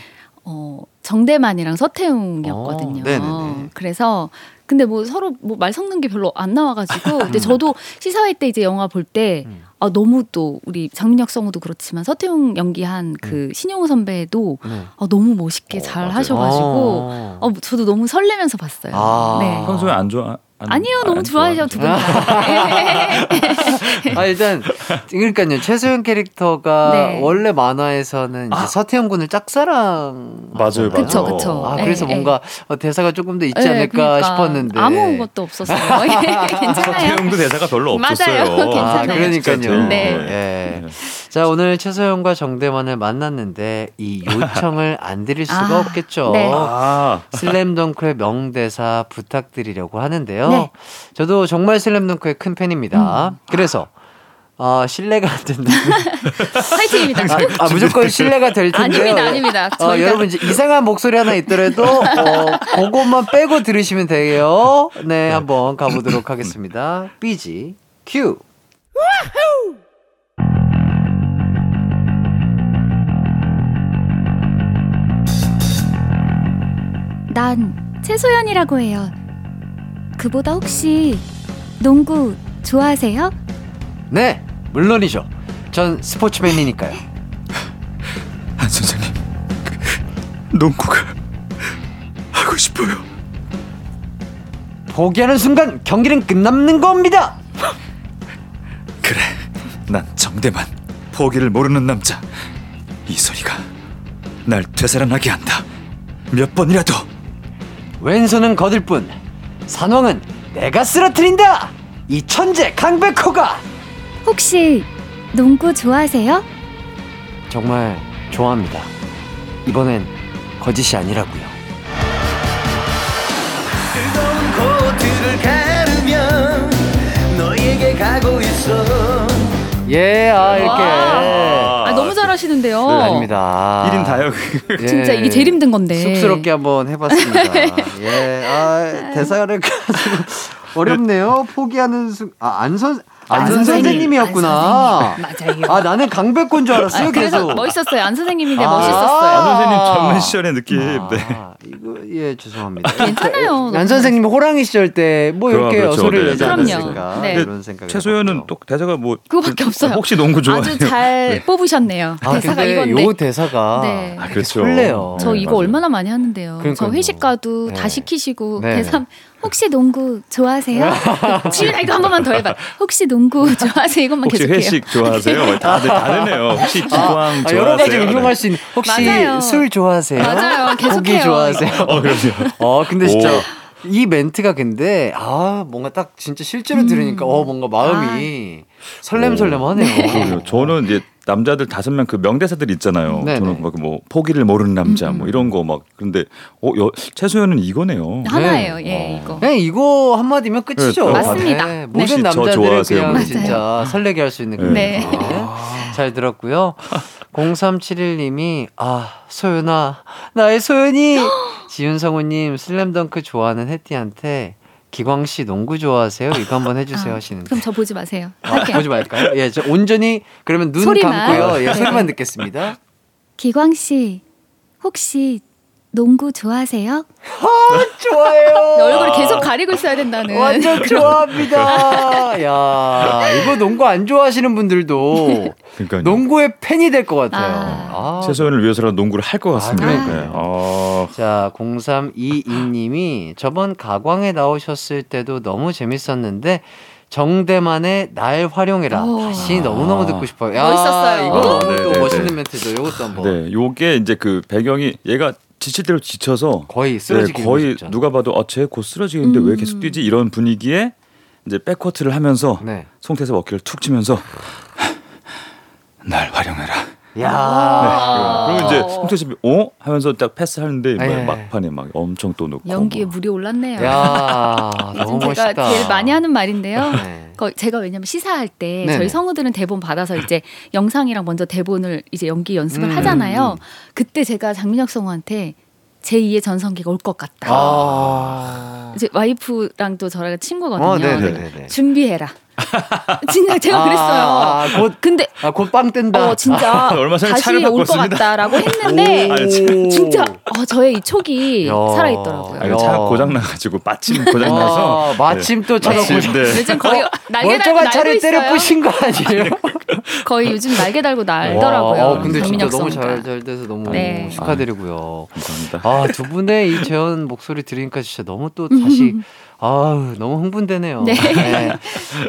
어, 정대만이랑 서태웅이었거든요. 어, 네네네. 그래서 근데 뭐 서로 뭐 말 섞는 게 별로 안 나와가지고 근데 음. 저도 시사회 때 이제 영화 볼때 아, 너무 또 우리 장민혁 성우도 그렇지만 서태웅 연기한 그 신용우 선배도 네. 아, 너무 멋있게 어, 잘 맞아요. 하셔가지고 어. 어, 저도 너무 설레면서 봤어요. 아. 네. 평소에 안 좋아? 안, 아니요, 안 너무 좋아하죠 두 분. 다. [LAUGHS] 아 일단 그러니까요 최소연 캐릭터가 네. 원래 만화에서는 이제 서태영 군을 짝사랑 맞아요, 맞아요. 그쵸, 그쵸. 아 예, 그래서 예. 뭔가 어, 대사가 조금 더 있지 네, 않을까 그러니까 싶었는데 아무것도 없었어요. [LAUGHS] 예, 괜찮아요. 서태웅도 대사가 별로 없었어요. 맞아요. 아 괜찮아요. 그러니까요. 네. 예. 자 오늘 최소영과 정대만을 만났는데 이 요청을 [LAUGHS] 안 드릴 수가 아, 없겠죠. 네. 아, 슬램덩크의 명대사 부탁드리려고 하는데요. 네. 저도 정말 슬램덩크의 큰 팬입니다. 음. 그래서 어, 신뢰가 안 된다면 [LAUGHS] 화이팅입니다. 아, 아, 무조건 신뢰가 될 텐데요. 아닙니다, 아닙니다. 어, 여러분 이제 이상한 목소리 하나 있더라도 어, 그것만 빼고 들으시면 돼요. 네, 한번 가보도록 하겠습니다. 삐지 큐. 난 최소연이라고 해요. 그보다 혹시 농구 좋아하세요? 네, 물론이죠. 전 스포츠맨이니까요. 한 [LAUGHS] 선생님 농구가 하고 싶어요. 포기하는 순간 경기는 끝남는 겁니다. 그래, 난 정대만 포기를 모르는 남자. 이 소리가 날 되살아나게 한다. 몇 번이라도. 왼손은 거들 뿐 산왕은 내가 쓰러뜨린다. 이 천재 강백호가 혹시 농구 좋아하세요? 정말 좋아합니다. 이번엔 거짓이 아니라고요. 코트를 가르며 너에게 가고 있어 예, 아 이렇게. 아, 너무 잘하시는데요. 네, 아닙니다. 1인 다역. 예. 진짜 이게 제일 힘든 건데. 쑥스럽게 한번 해봤습니다. [LAUGHS] 예, 아 대사를 가지고 어렵네요. 포기하는 순, 아 안선 안 안선 선생님. 선생님. 맞아요. 아 나는 강백호인 줄 알았어요. 아, 그래서 계속. 멋있었어요. 안 선생님인데 아. 멋있었어요. 안 선생님 젊은 시절의 느낌. 네. 아, 이거 예 죄송합니다. [LAUGHS] 괜찮아요. 안 선생님이 호랑이 시절 때 뭐 이렇게 그럼, 그렇죠. 어소리를 네, 내지 네, 않았을까 네. 이런 생각이 최소연은. 또 대사가 뭐 그거밖에 없어요. 혹시 농구 좋아해요? 아주 잘 뽑으셨네요. 아 대사가 이건데. 요 대사가 네. 아, 그렇죠. 설레요. 저 네, 이거 맞아요. 얼마나 많이 하는데요. 저 그러니까요. 회식 가도 네. 다 시키시고 네. 대사 혹시 농구 좋아하세요? [LAUGHS] 지윤아 이거 한 번만 더 해봐. 혹시 농구 [LAUGHS] 좋아하세요? 이것만 혹시 계속해요. 회식 좋아하세요? [LAUGHS] 다들 다르네요. 혹시 기광 좋아하세요? 아, 여러 가지 응용할 수 있는 혹시 맞아요. 술 좋아하세요? 맞아요. 계속해요. 고기 좋아하세요? 어, 그럼요. 어 근데 진짜 오. 이 멘트가 근데 아 뭔가 딱 진짜 실제로 들으니까 어 뭔가 마음이 설렘설렘하네요. 그럼요. 저는 이제 남자들 다섯 명 그 명대사들 있잖아요. 네네. 저는 막뭐 포기를 모르는 남자 뭐 이런 거 막 그런데 어 여, 최소연은 이거네요. 하나예요. 예, 이거. 그냥 이거 한 마디면 끝이죠. 네, 맞습니다. 네, 네. 모든 저 남자들을? 그냥 맞아요. 진짜 설레게 할 수 있는 그런 네. 멘트. 잘 들었고요. [LAUGHS] 0371님이 아 소연아 나의 소연이 [GASPS] 지윤성우 님 슬램덩크 좋아하는 혜띠한테 기광 씨 농구 좋아하세요? 이거 한번 해주세요 아, 하시는데 그럼 저 보지 마세요. 아. 보지 말까요? 예, 저 온전히 그러면 눈 소리만. 감고요. 예, 네. 소리만 듣겠습니다. 기광 씨 혹시 농구 좋아하세요? 좋아요. [LAUGHS] 얼굴을 계속 가리고 있어야 된다는. 완전 좋아합니다. [LAUGHS] 야, 이거 농구 안 좋아하시는 분들도 [LAUGHS] 그러니까 농구의 팬이 될 것 같아요. 아. 아, 최소연을 위해서라도 농구를 할 것 같습니다. 그러니까요. 네. 어, 자, 0322님이 저번 가광에 나오셨을 때도 너무 재밌었는데 정대만의 날 활용해라. 오. 다시 너무너무 듣고 싶어요. 야, 멋있었어요. 이거 너무 네, 또 네, 멋있는 네. 멘트죠. 이것도 한번. 네, 요게 이제 그 배경이 얘가 지칠 대로 지쳐서 거의 네, 쓰러지기 거의 직전. 누가 봐도 어쟤 곧 쓰러지겠는데 왜 음. 계속 뛰지 이런 분위기에 이제 백코트를 하면서 네. 송태섭 어깨를 툭 치면서 날 활용해라. 야. 아. 그리고 이제 송태섭이 어 하면서 딱 패스하는데 막 예. 막판에 막 엄청 또 넣고 연기에 뭐. 물이 올랐네요. 야, [LAUGHS] 너무 제가 멋있다. 제일 많이 하는 말인데요. 네. 거- 제가 왜냐면 시사할 때 네네. 저희 성우들은 대본 받아서 이제 영상이랑 먼저 대본을 이제 연기 연습을 음, 하잖아요. 음. 그때 제가 장민혁 성우한테 제2의 전성기가 올 것 같다. 아. 이제 와이프랑도 저랑 친구거든요. 어, 준비해라. [LAUGHS] 진짜 제가 아, 그랬어요. 아, 곧, 근데 아, 곧빵 뜬다. 어 진짜 [LAUGHS] 얼마 전에 다시 차를 올 것. 같다라고 했는데 진- [LAUGHS] 진짜 어, 저의 이 촉이 야. 살아 있더라고요. 아, 차 야. 고장 나가지고 빠침 고장 나서 아, 마침 또 차가 마침, 고장. 네. 요즘 거의 날개 멀쩡한 날고 차를 때려. 부신 거 아니에요? 거의 요즘 날개 달고 날더라고요. 와, 어, 근데 진짜 너무. 잘, 잘 돼서 너무 네. 축하드리고요. 감사합니다. 아, 두 분의 이 재현 목소리 들으니까 진짜 너무 또 [LAUGHS] 다시, 아우, 너무 흥분되네요. 네.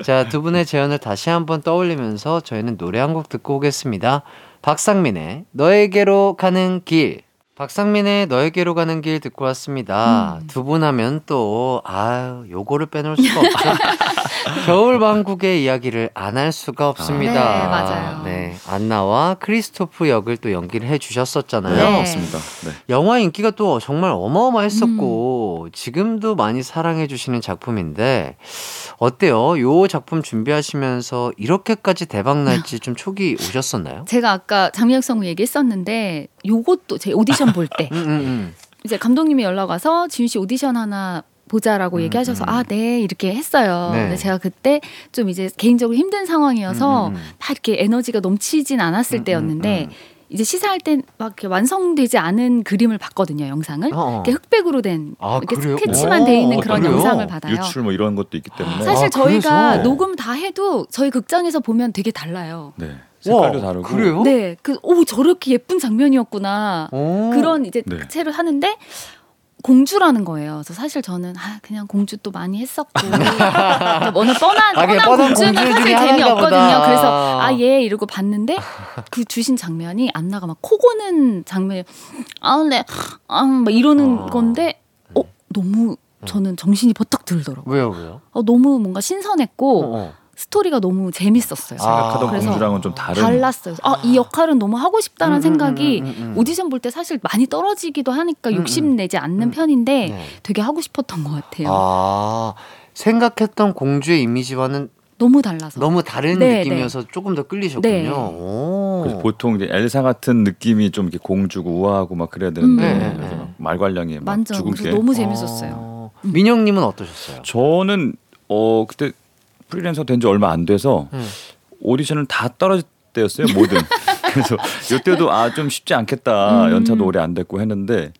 자, 두 분의 재현을 다시 한번 떠올리면서 저희는 노래 한 곡 듣고 오겠습니다. 박상민의 너에게로 가는 길. 박상민의 너에게로 가는 길 듣고 왔습니다. 음. 두분 하면 또, 아유, 요거를 빼놓을 수가 없죠. [LAUGHS] 겨울왕국의 이야기를 안 할 수가 없습니다. 네, 맞아요. 네, 안나와 크리스토프 역을 또 연기를 해 주셨었잖아요. 네. 맞습니다. 네. 영화 인기가 또 정말 어마어마했었고 지금도 많이 사랑해 주시는 작품인데 어때요? 요 작품 준비하시면서 이렇게까지 대박 날지 좀 촉이 오셨었나요? 제가 아까 장민혁 성우 얘기했었는데 요것도 제 오디션 볼때 [LAUGHS] 음, 음, 이제 감독님이 연락 와서 지윤 씨 오디션 하나 보자라고 음, 얘기하셔서 음. 아네 이렇게 했어요. 네. 근데 제가 그때 좀 이제 개인적으로 힘든 상황이어서 음, 음, 음. 막 이렇게 에너지가 넘치진 않았을 음, 음, 때였는데 음. 이제 시사할 땐 막 이렇게 완성되지 않은 그림을 봤거든요 영상을. 어, 어. 이렇게 흑백으로 된 아, 이렇게 그래요? 스케치만 돼 있는 오, 그런 그래요? 영상을 받아요. 유출 뭐 이런 것도 있기 때문에 사실 아, 저희가 그래서? 녹음 다 해도 저희 극장에서 보면 되게 달라요. 네. 색깔도 다르고 그래요? 네, 그 오 저렇게 예쁜 장면이었구나. 오. 그런 이제 네. 채를 하는데 공주라는 거예요. 그래서 사실 저는 아 그냥 공주 또 많이 했었고 [LAUGHS] 워낙 뻔한 아, 뻔한 뻔한 공주는 공주 사실 재미없거든요. 그래서 아 예 이러고 봤는데 그 주신 장면이 안나가 막 코 고는 장면이 아네 아막 이러는 아. 건데 어 너무 저는 정신이 버떡 들더라고요. 왜요, 왜요? 어, 너무 뭔가 신선했고 어, 어. 스토리가 너무 재밌었어요. 생각하던 아, 그래서 공주랑은 좀 다른 달랐어요. 아, 이 역할은 너무 하고 싶다는 음, 음, 생각이 음, 음, 음. 오디션 볼 때 사실 많이 떨어지기도 하니까 음, 욕심 내지 않는 음. 편인데 네. 되게 하고 싶었던 것 같아요. 아, 생각했던 공주의 이미지와는 너무 달라서. 너무 다른 네, 느낌이어서 조금 더 끌리셨군요. 네. 보통 이제 엘사 같은 느낌이 좀 이렇게 공주고 우아하고 막 그래야 되는데 음. 네, 네. 막 말괄량이 죽은 게 너무 재밌었어요. 어, 민영님은 어떠셨어요? 저는 어 그때 프리랜서 된 지 얼마 안 돼서 음. 오디션을 다 떨어질 때였어요 뭐든 [LAUGHS] 그래서 이때도 아 좀 쉽지 않겠다 음. 연차도 오래 안 됐고 했는데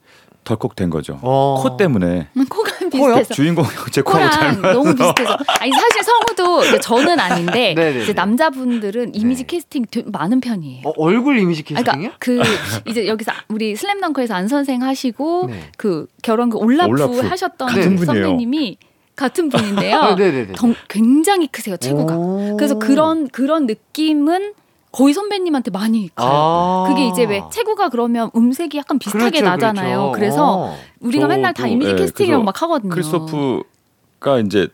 덜컥 된 거죠 어. 코 때문에 음, 코가 비슷해서. 주인공 [LAUGHS] 제 코랑 너무 맞아서 비슷해서. 아니 사실 성우도 저는 아닌데. [LAUGHS] 이제 남자분들은 이미지 네. 캐스팅 많은 편이에요. 어, 얼굴 이미지 아, 캐스팅이요? 그러니까 그 이제 여기서 우리 슬램덩크에서 안 선생 하시고 네. 그 결혼 그 올라프, 올라프. 하셨던 그 분이에요. 선배님이 같은 분인데요. [LAUGHS] 아. 덩- 굉장히 크세요, 체구가. 오. 그래서 그런 그런 느낌은 거의 선배님한테 많이 가요. 아. 그게 이제 왜 체구가 그러면 음색이 약간 비슷하게 그렇죠, 나잖아요. 그렇죠. 그래서 어. 우리가 맨날 다 이미지 예, 캐스팅이랑 그래서 막 하거든요. 크리스토프가 이제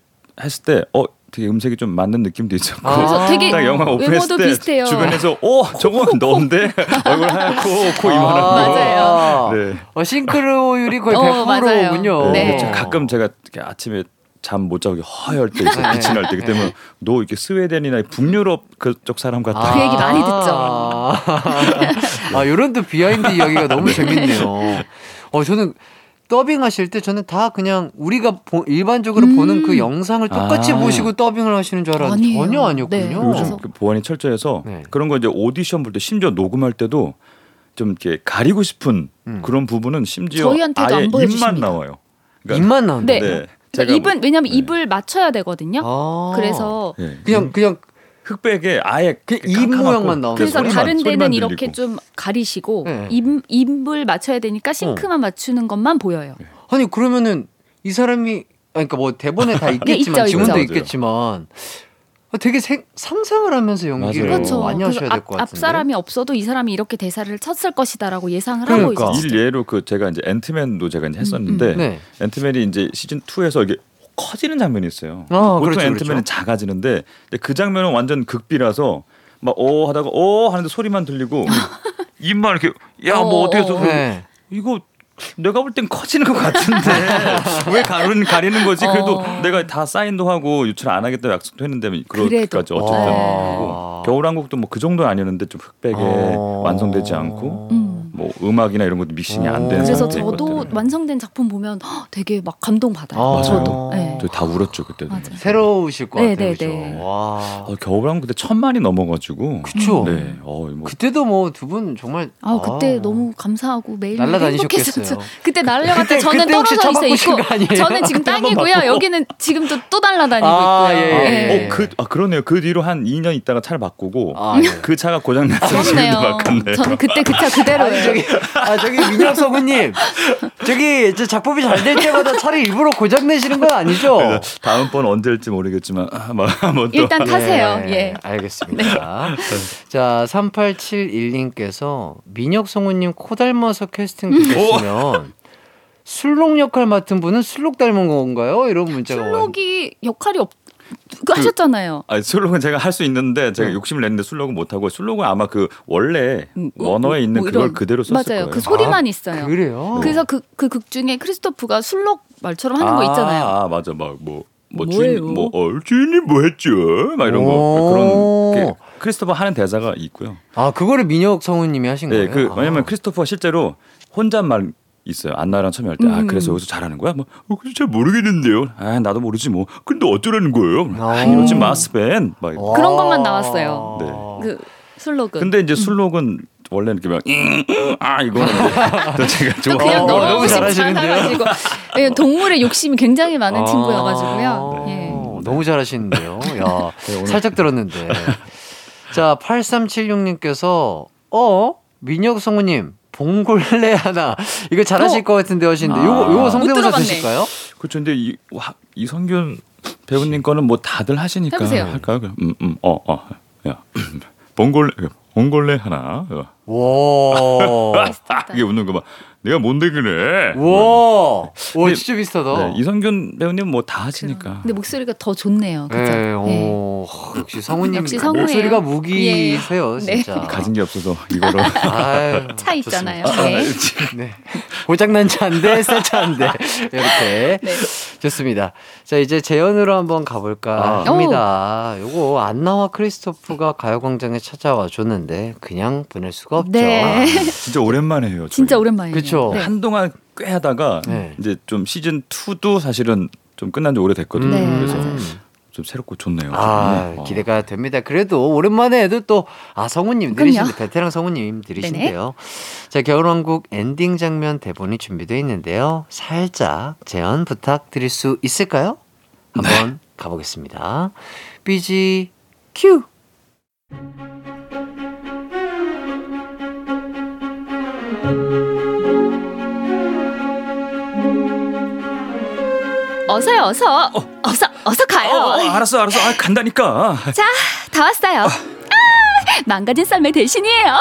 했을 때 어 되게 음색이 좀 맞는 느낌도 있었고 아. 그래서 되게 딱 영화 오픈했을 때 비슷해요. 주변에서 어 저거 [LAUGHS] 너인데 얼굴 하얗고 코 이만하고 맞아요. 네. 어, 싱크로율이 거의 어, 100%군요. 맞아요. 네. 저 가끔 제가 이렇게 아침에 잠 못 자고 허열 때 있어요. 기침 날때 그때 면너 이렇게 스웨덴이나 북유럽 그쪽 사람 같아. 그 얘기 많이 듣죠. 아, 요런 또 비하인드 이야기가 너무 [LAUGHS] 재밌네요. 어, 저는 더빙 하실 때 저는 다 그냥 우리가 보- 일반적으로 음. 보는 그 영상을 똑같이 아. 보시고 더빙을 하시는 줄 알았는데 아니에요. 전혀 아니었군요. 네. 요즘 그 보안이 철저해서 네. 그런 거 이제 오디션 볼 때 심지어 녹음할 때도 좀 이렇게 가리고 싶은 음. 그런 부분은 심지어 저희한테도 아예 안 입만. 나와요. 그러니까 입만 나온다. 네. 네. 그러니까 입은 뭐- 왜냐면 네. 입을 맞춰야 되거든요. 아. 그래서 예. 그냥 그냥 흑백에 아예 그입 모양만 나오는 그래서 소리만, 다른 데는. 이렇게 좀 가리시고 네. 입 입을 맞춰야 되니까 싱크만 맞추는 것만 보여요. 아니 그러면은 이 사람이 아니, 그러니까 뭐 대본에 다 [LAUGHS] 있겠지만 있죠, 지문도 있죠. 있겠지만 어, 되게 생, 상상을 하면서 연기를 맞아요. 그렇죠. 많이 하셔야 될 앞, 것앞 같은데. 사람이 없어도 이 사람이 이렇게 대사를 쳤을 것이다라고 예상을 그러니까. 하고 있었어요. 일예로 그 제가 이제 앤트맨도 제가 이제 했었는데 네. 앤트맨이 이제 시즌 2에서 이게 커지는 장면이 있어요. 아, 보통 그렇죠, 앤트맨은 그렇죠. 작아지는데 근데 그 장면은 완전 극비라서 막 오 하다가 오 하는데 소리만 들리고 [LAUGHS] 입만 이렇게 야 뭐 어, 어떻게 해서 어. 네. 이거 내가 볼 땐 커지는 것 같은데 [LAUGHS] 왜 가리는 가리는 거지? 그래도 어. 내가 다 사인도 하고 유출 안 하겠다 약속도 했는데. 그렇게까지 어쨌든 와. 하고 겨울왕국도 뭐 그 정도는 아니었는데 좀 흑백에 어. 완성되지 않고 음. 뭐 음악이나 이런 것도 미싱이 안 되는 그래서 저도. 완성된 작품 보면 헉, 되게 막 감동 받아요. 아. 저도. 네. 다 울었죠 그때도. 맞아요. 새로우실 것 네, 같아요. 네, 그죠? 네. 와. 어, 겨울왕국 그때 천만이 넘어가지고. 그쵸. 네. 어, 뭐 그때도 뭐 두 분 정말 아 그때 아. 너무 감사하고 매일 날라다니셨겠어요. 행복했었죠. 그때 그때- 저는 그때 떨어져 있어 있고? 저는 지금 [LAUGHS] 땅이고요. 여기는 지금 또, 또 날라다니고 아, 있고요. 예, 예. 예. 어, 그, 아, 그러네요. 그 뒤로 한 2년 있다가 차를 바꾸고 아, 예. 그 차가 고장 났어요. 지금도 그렇네요. 바꿨네요. 저는 그때 그 차 그대로예요. 저기 아 저기 민혁 성우님 저기 저 작품이 잘 될 때마다 차를 일부러 고장 내시는 건 아니죠? 다음번 언제 할지 모르겠지만 아, 뭐, 뭐 또. 일단 타세요. 네, 예. 알겠습니다. 자, 3871님께서 민혁 성우님 코 닮아서 캐스팅 되셨으면 술록 역할 맡은 분은 술록 닮은 건가요? 이런 문자가. 술록이 역할이 없. 그 하셨잖아요. 아니, 술록은 제가 할 수 있는데 제가 네. 욕심을 냈는데 술록은 못 하고 술록은 아마 그 원래 음, 원어에 있는 뭐 그걸 이런- 그대로 썼을 맞아요. 거예요. 그 소리만 있어요. 그래요? 그래서 그 그 극 중에 크리스토프가 술록 말처럼 하는 거 있잖아요. 아, 맞아. 막뭐 뭐? 주인 뭐 어, 주인님 뭐 했죠? 막 이런 거 오. 그런 게 크리스토퍼 하는 대사가 있고요. 아, 그거를 민혁 성우님이 하신 네, 거예요? 그 아. 왜냐면 크리스토퍼가 실제로 혼잣말 있어요. 안나랑 처음에 할 때. 아, 음. 그래서 여기서 잘하는 거야? 뭐, 어, 그래서 잘 모르겠는데요. 아, 나도 모르지 뭐. 근데 어쩌라는 거예요? 아, 아. 이러지 마, 스벤. 막. 와. 그런 것만 나왔어요. 네. 그 술록은. 근데 이제 술록은 원래는 이렇게 막, 잉, 잉, 아, 이거는 [LAUGHS] 또 제가 또 좋아. 그냥 어, 너무 잘하시는데요? [LAUGHS] 예, 동물의 욕심이 굉장히 많은 아. 친구여가지고요. 예. 너무 잘하시는데요. 야, [LAUGHS] 네, 오늘- 살짝 들었는데. 자, 8376님께서 어? 민혁 성우님 봉골레 하나 이거 잘하실 어? 것 같은데 하시는데 아. 요거 요거 못 성대모사. 되실까요? 그렇죠. 근데 이, 와, 이성균 배우님 거는 뭐 다들 하시니까 해보세요. 할까요? 그럼, 음, 음, 어, 어, 야, [CLEARS THROAT] 봉골레, 봉골레 하나. 어. 와. [LAUGHS] 이게 웃는 거 봐. 내가 뭔데 그래? 와. 오, 근데- 진짜 비슷하다. 네, 이성균 배우님 뭐 다 하시니까. 근데 목소리가 더 좋네요. 그죠? 네, 예. 오, 역시 성우님 역시 성우예요. 목소리가 무기세요, 예. 네. 진짜. [LAUGHS] 가진 게 없어서 이거로. [LAUGHS] 아유, 차 있잖아요. 예. 네. 고장난 차인데 새 차인데 이렇게 네. 좋습니다. 자 이제 재연으로 한번 가볼까 아. 합니다. 요거 안나와 크리스토프가 가요광장에 찾아와 줬는데 그냥 보낼 수가 없죠. 네. [LAUGHS] 진짜 오랜만에 해요. 저희. 진짜 오랜만이에요. 그쵸. 네. 한동안 꽤 하다가 네. 이제 좀 시즌 2도 사실은 좀 끝난 지 오래됐거든요. 네, 그래서 맞아요. 좀 새롭고 좋네요. 아 어. 기대가 됩니다. 그래도 오랜만에 해도 또아 성우님들이신데 그럼요. 베테랑 성우님들이신데요. 자 겨울왕국 엔딩 장면 대본이 준비되어 있는데요. 살짝 재연 부탁드릴 수 있을까요? 한번 가보겠습니다. BG 큐. 어서요, 어서. 어, 서 어서 가요. 어, 어, 알았어 알았어 아, 간다니까 자, 다 왔어요. 아, 망가진 썰매 대신이에요.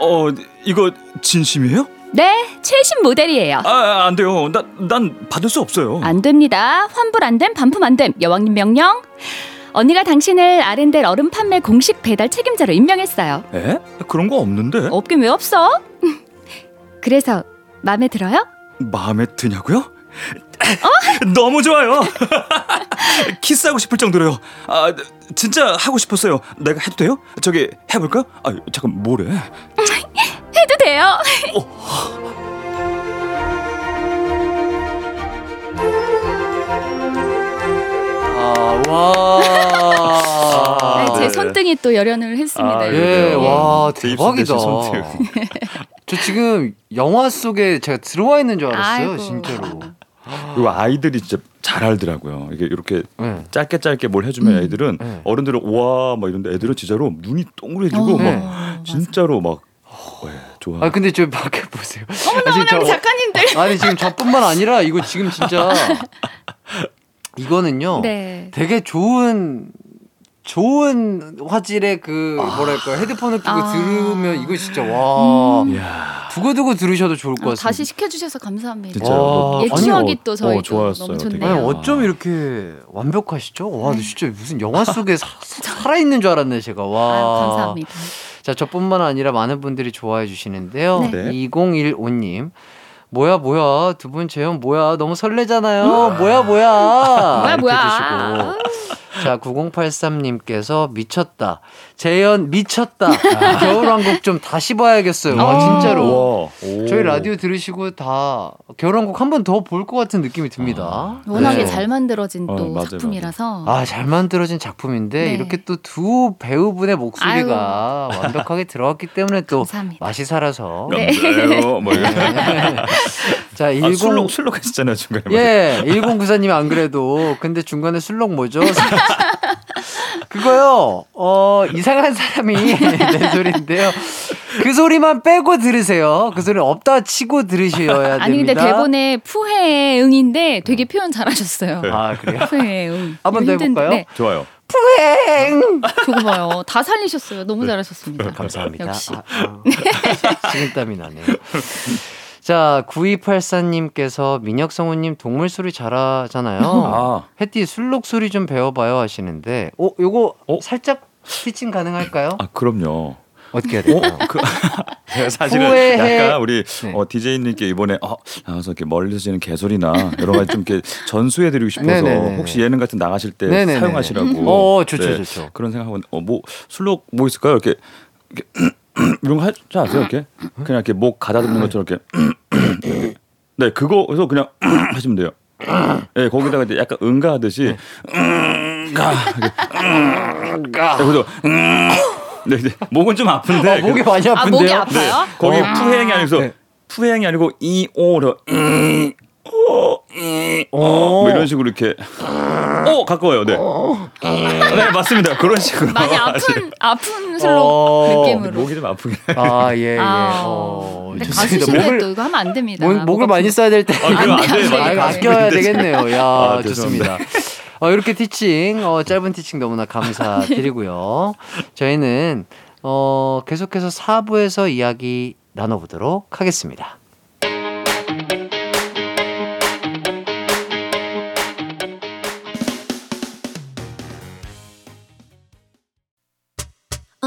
어 이거 진심이에요? 네, 최신 모델이에요. 아 안 돼요 나, 난 받을 수 없어요 안 됩니다. 환불 안 됨, 반품 안 됨. 여왕님 명령. 언니가 당신을 아렌델 얼음 판매 공식 배달 책임자로 임명했어요. 에? 그런 거 없는데 없긴 왜 없어? [LAUGHS] 그래서 마음에 들어요? 마음에 드냐고요? [LAUGHS] 너무 좋아요 [LAUGHS] 키스하고 싶을 정도로요 아 진짜 하고 싶었어요 내가 해도 돼요? 저기 해볼까? 아 잠깐 뭐래 [LAUGHS] 해도 돼요. 아, 와. 네, 제 네. 손등이 또 열연을 했습니다. 아. 예, 네. 와, 대박이다. 저 지금 영화 속에 제가 들어와 있는 줄 알았어요, 아이고. 진짜로. 그리고 아이들이 진짜 잘 알더라고요 이게 이렇게 네. 짧게 짧게 뭘 해주면 음. 애들은 네. 어른들은 우와 막 이런데 애들은 진짜로 눈이 동그래지고 어, 막 네. 진짜로 막 네, 좋아 아, 근데 저 밖에 보세요. 어머나, 아, 저- 작가님들. [LAUGHS] 아니, 지금 저뿐만 아니라 이거 지금 진짜 [LAUGHS] 이거는요. 네. 되게 좋은 좋은 화질의 그 뭐랄까 헤드폰을 끼고 아. 들으면 이거 진짜 와 음. 두고두고 들으셔도 좋을 것 아, 같습니다. 다시 시켜주셔서 감사합니다. 진짜 와, 뭐- 옛 추억이 어, 또 저희 어, 좋았어요, 너무. 좋네요. 아니 어쩜 이렇게 완벽하시죠? 와, 근데 진짜 무슨 영화 속에 [LAUGHS] 사, 살아있는 줄 알았네 제가. 와. 아유, 감사합니다. 자, 저뿐만 아니라 많은 분들이 좋아해 주시는데요. 네. 2015님. 뭐야 뭐야 두 분 재현 뭐야 너무 설레잖아요. 뭐야 뭐야. [LAUGHS] 뭐야 이렇게 뭐야. 자 9083님께서 미쳤다. 재현 미쳤다. 겨울왕국 좀 다시 봐야겠어요. 와 어. 진짜로. 와, 오. 저희 라디오 들으시고 다 겨울왕국 한 번 더 볼 것 같은 느낌이 듭니다. 워낙에 네. 잘 만들어진 어, 또 맞아요, 작품이라서. 아, 잘 만들어진 작품인데 네. 이렇게 또 두 배우분의 목소리가 완벽하게 들어갔기 때문에 또 감사합니다. 맛이 살아서. 네. 감사해요 뭐 [LAUGHS] 자, 아, 10 술록 술록 했잖아요 중간에 예, 1094님이 [LAUGHS] 안 그래도 근데 중간에 술록 뭐죠? [LAUGHS] 그거요. 어, 이상한 사람이 [LAUGHS] 내 소리인데요. 그 소리만 빼고 들으세요. 그 소리 없다 치고 들으셔야 됩니다. 아니 근데 대본에 푸해 응인데 되게 표현 잘하셨어요. 아, 그래요? 푸해 응. 한번더 힘든- 해볼까요? 네. 좋아요 푸행! 저거 봐요. 다 살리셨어요. 너무 잘하셨습니다. 감사합니다. 역시. 아, 아. 식은땀이 나네요. 자, 9284님께서 민혁성우님 동물 소리 잘하잖아요. 아 햇띠 술록 소리 좀 배워봐요 하시는데, 어, 요거 어? 살짝 티칭 가능할까요? 아 그럼요 어떻게 해야 될까요? 그 [LAUGHS] 제가 사실은 후회해. 약간 우리 네. 어, DJ님께 이번에 어, 나와서 이렇게 멀리서 지는 개소리나 여러 가지 좀 이렇게 전수해드리고 싶어서 네네네. 혹시 예능 같은 나가실 때 네네네. 사용하시라고. 어, 좋죠, 네, 좋죠. 그런 생각하고 어 뭐 술록 뭐 있을까요? 이렇게, 이렇게 [CLEARS THROAT] 이런 거 하지 아세요? 이렇게 그냥 이렇게 목 가다듬는 것처럼 이렇게 이렇게. [CLEARS THROAT] 네 그거에서 그냥 [CLEARS THROAT] 하시면 돼요. 네 거기다가 이제 약간 응가하듯이 응가 응가 그래서 음, 네, 네. 목은 좀 아픈데 아, 목이 많이 아 아픈데요? 목이 아파요? 거기 아. 푸행이 아니고 네. 푸행이 아니고 이오로 음, 오. 뭐 이런 식으로 이렇게 오 가까워요. 네. 네 맞습니다. 그런 식으로 많이. 아픈 아픈 슬록 어, 느낌으로. 목이 좀 아프긴 해. 아, 예, 예. 아, 어, 근데 좋습니다. 가수신데 목을, 또 이거 하면 안 됩니다. 목, 목을 목 많이. 써야 될 때. 아, 그럼 안 돼. 안 돼, 맞아요. 안 돼. 아, 아껴야 되겠네요. 야, 아, 좋습니다. 어, 이렇게 티칭, 어, 짧은 티칭 너무나 감사드리고요. [LAUGHS] 저희는, 어, 계속해서 4부에서 이야기 나눠보도록 하겠습니다.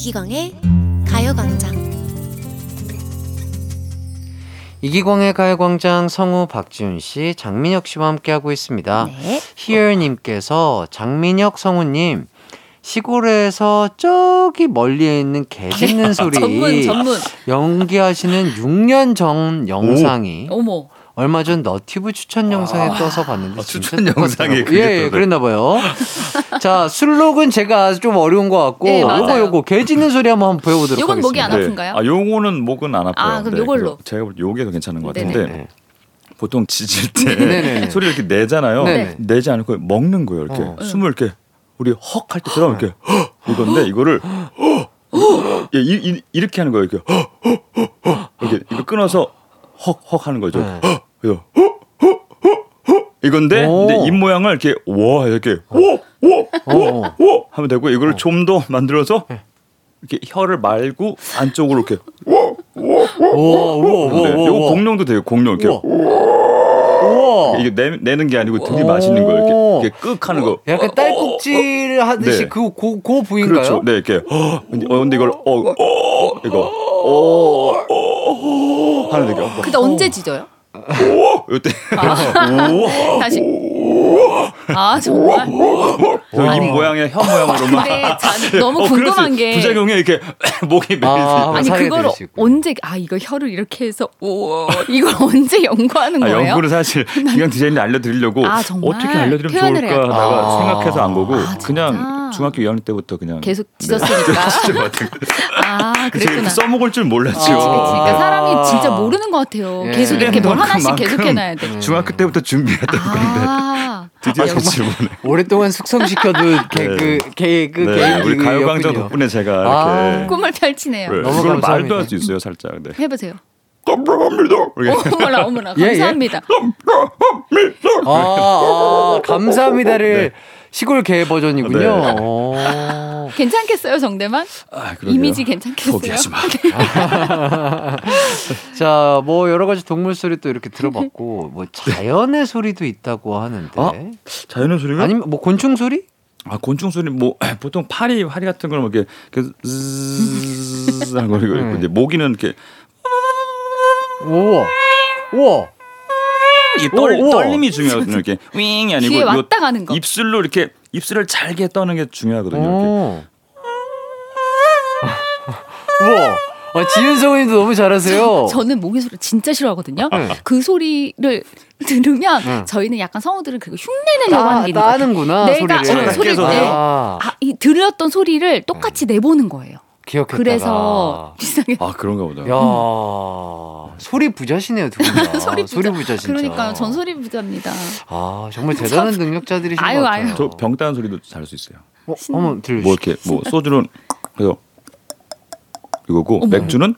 이기광의 가요광장 이기광의 가요광장 성우 박지훈 씨, 장민혁 씨와 함께하고 있습니다. 네. 희열님께서 장민혁 성우님, 시골에서 저기 멀리에 있는 개 짖는 소리 전문 전문. 연기하시는 6년 전 영상이 어머. 얼마 전 너튜브 추천 영상에 떠서 봤는데 아, 추천. 영상에 예, 예? 그랬나 봐요. 자 술록은 제가 좀 어려운 것 같고 네, 맞아요. 요거 요거 개 짖는 소리 한번 한번 배워보도록 요건 목이 하겠습니다. 안 아픈가요? 아, 요거는 목은 안 아파요. 아, 그럼 요걸로. 그래서 제가 볼때 요게 더 괜찮은 것 네네. 같은데 네. 보통 짖을 때 네네네. 소리를 이렇게 내잖아요. 네네. 내지 않고 먹는 거예요. 이렇게 어. 숨을 이렇게 우리 헉 할 때처럼 이렇게 헉 이건데 이거를 예, 이, 이, 이 렇게 하는 거예요. 이렇게 헉, 헉, 헉, 헉. 이렇게 이거 끊어서 헉헉 하는 거죠. 네. 헉, 그래서 헉, 헉, 헉, 헉. 이건데 오. 근데 입 모양을 이렇게 와 이렇게 어. 오오오 하면 되고 이거를 좀 더 만들어서 이렇게 혀를 말고 안쪽으로 이렇게 네, 우와 이거 공룡도 돼요. 공룡 이렇게 우와. 이게 내, 내는 게 아니고 들이마시는 거예요. 이렇게, 이렇게 끄 하는 거. 약간 딸꾹질 하듯이 네. 그 고, 고 부위인가요? 그렇죠. 네, 이렇게 어, 근데, 어, 근데 이걸 어, 어 이거 어, 어, 하는 게 어, 그때 언제 짖어요? 이때 아. 오, 다시. 아 정말. 입 모양이나 혀 모양으로만. 근데 자, 너무 어, 궁금한 게 부작용이 이렇게 [LAUGHS] 목이 메이지. 아, 아니 있고. 언제 아 이거 혀를 이렇게 해서 오 이걸 언제 연구하는 아, 거예요? 연구를 사실 기강 디자인이 알려드리려고 아? 어떻게 알려드리면 좋을까 하다가 아. 생각해서 안 보고 아, 그냥? 중학교 2학년 때부터 그냥 계속 네. 것 같아요. [LAUGHS] 아 그랬구나. 써먹을 줄 몰랐죠. 그치, 그치. 그러니까 아. 사람이 진짜 모르는 것 같아요. 예. 계속 이렇게 뭘 하나씩 계속 해놔야 돼. 중학교 때부터 준비했던 건데 아, 드디어 아, [LAUGHS] 그 질문에. 오랫동안 숙성시켜둔 개그 개그 네, 개인기 우리 가요광장 덕분에 제가 이렇게 꿈을 펼치네요. 네, 너무 감사합니다. 말도 할 수 있어요 살짝. 네. 해보세요. 감사합니다. 이렇게. 어머나 어머나 예, 예. 감사합니다. 아, 아 감사합니다를 네. 시골 개 버전이군요. 네. 어. [LAUGHS] 괜찮겠어요 정대만? 아. 이미지 괜찮겠어요? 포기하지 마. [LAUGHS] [LAUGHS] 자, 뭐 여러 가지 동물 소리 또 이렇게 들어봤고 뭐 자연의 소리도 있다고 하는데 어? 자연의 소리가? 아니면 뭐 곤충 소리? 아 곤충 소리 뭐 [CLEARS THROAT] 보통 파리 파리 같은 거는 뭐 이렇게 이렇게 zzz 하는 거 네. 이제 모기는 이렇게 우와. 우와. 이 떨, 오. 떨림이 중요하거든요. [LAUGHS] 이렇게 윙이 아니고 귀에 왔다 가는 거. 입술로 이렇게 입술을 잘게 떠는 게 중요하거든요. 이렇게. 오. [LAUGHS] 우와. 아, 지윤성님도 너무 잘하세요. 저 는 모기 소리 진짜 싫어하거든요. 네. 그 소리를 들으면 응. 저희는 약간 성우들은 그거 흉내내려고 따, 하는 게 있는. 따는구나 내가 소리를. 어, 소리를 내. 아, 아, 이 들렸던 소리를 똑같이 내보는 거예요. 기억했다가. 그래서 이상해. 아 그런가 보다. 야 소리 부자시네요 두분 다. [LAUGHS] 소리 부자. 부자 진짜. 그러니까요. 전 소리 부자입니다. 아 정말 대단한 능력자들이신 아유, 것 같아요. 아유. 저 병 따는 소리도 잘 할 수 있어요. 어, 한번 들려주세요. 뭐 이렇게 뭐 소주는 그래서 이거고 맥주는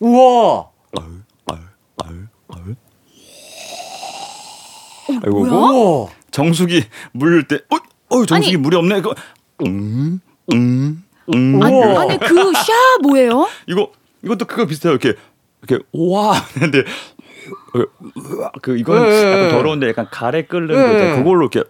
우와. 이거고 우와. 정수기 물릴 때 어, 어 정수기 아니. 물이 없네. 이거 음, 음, 음. 아니. 아니 그샤 뭐예요? 이거 이것도 그거 비슷해요. 이렇게 이렇게 와 [LAUGHS] 근데 그 이거는 네. 약간 더러운데 약간 가래 끓는 네. 거. 그걸로 이렇게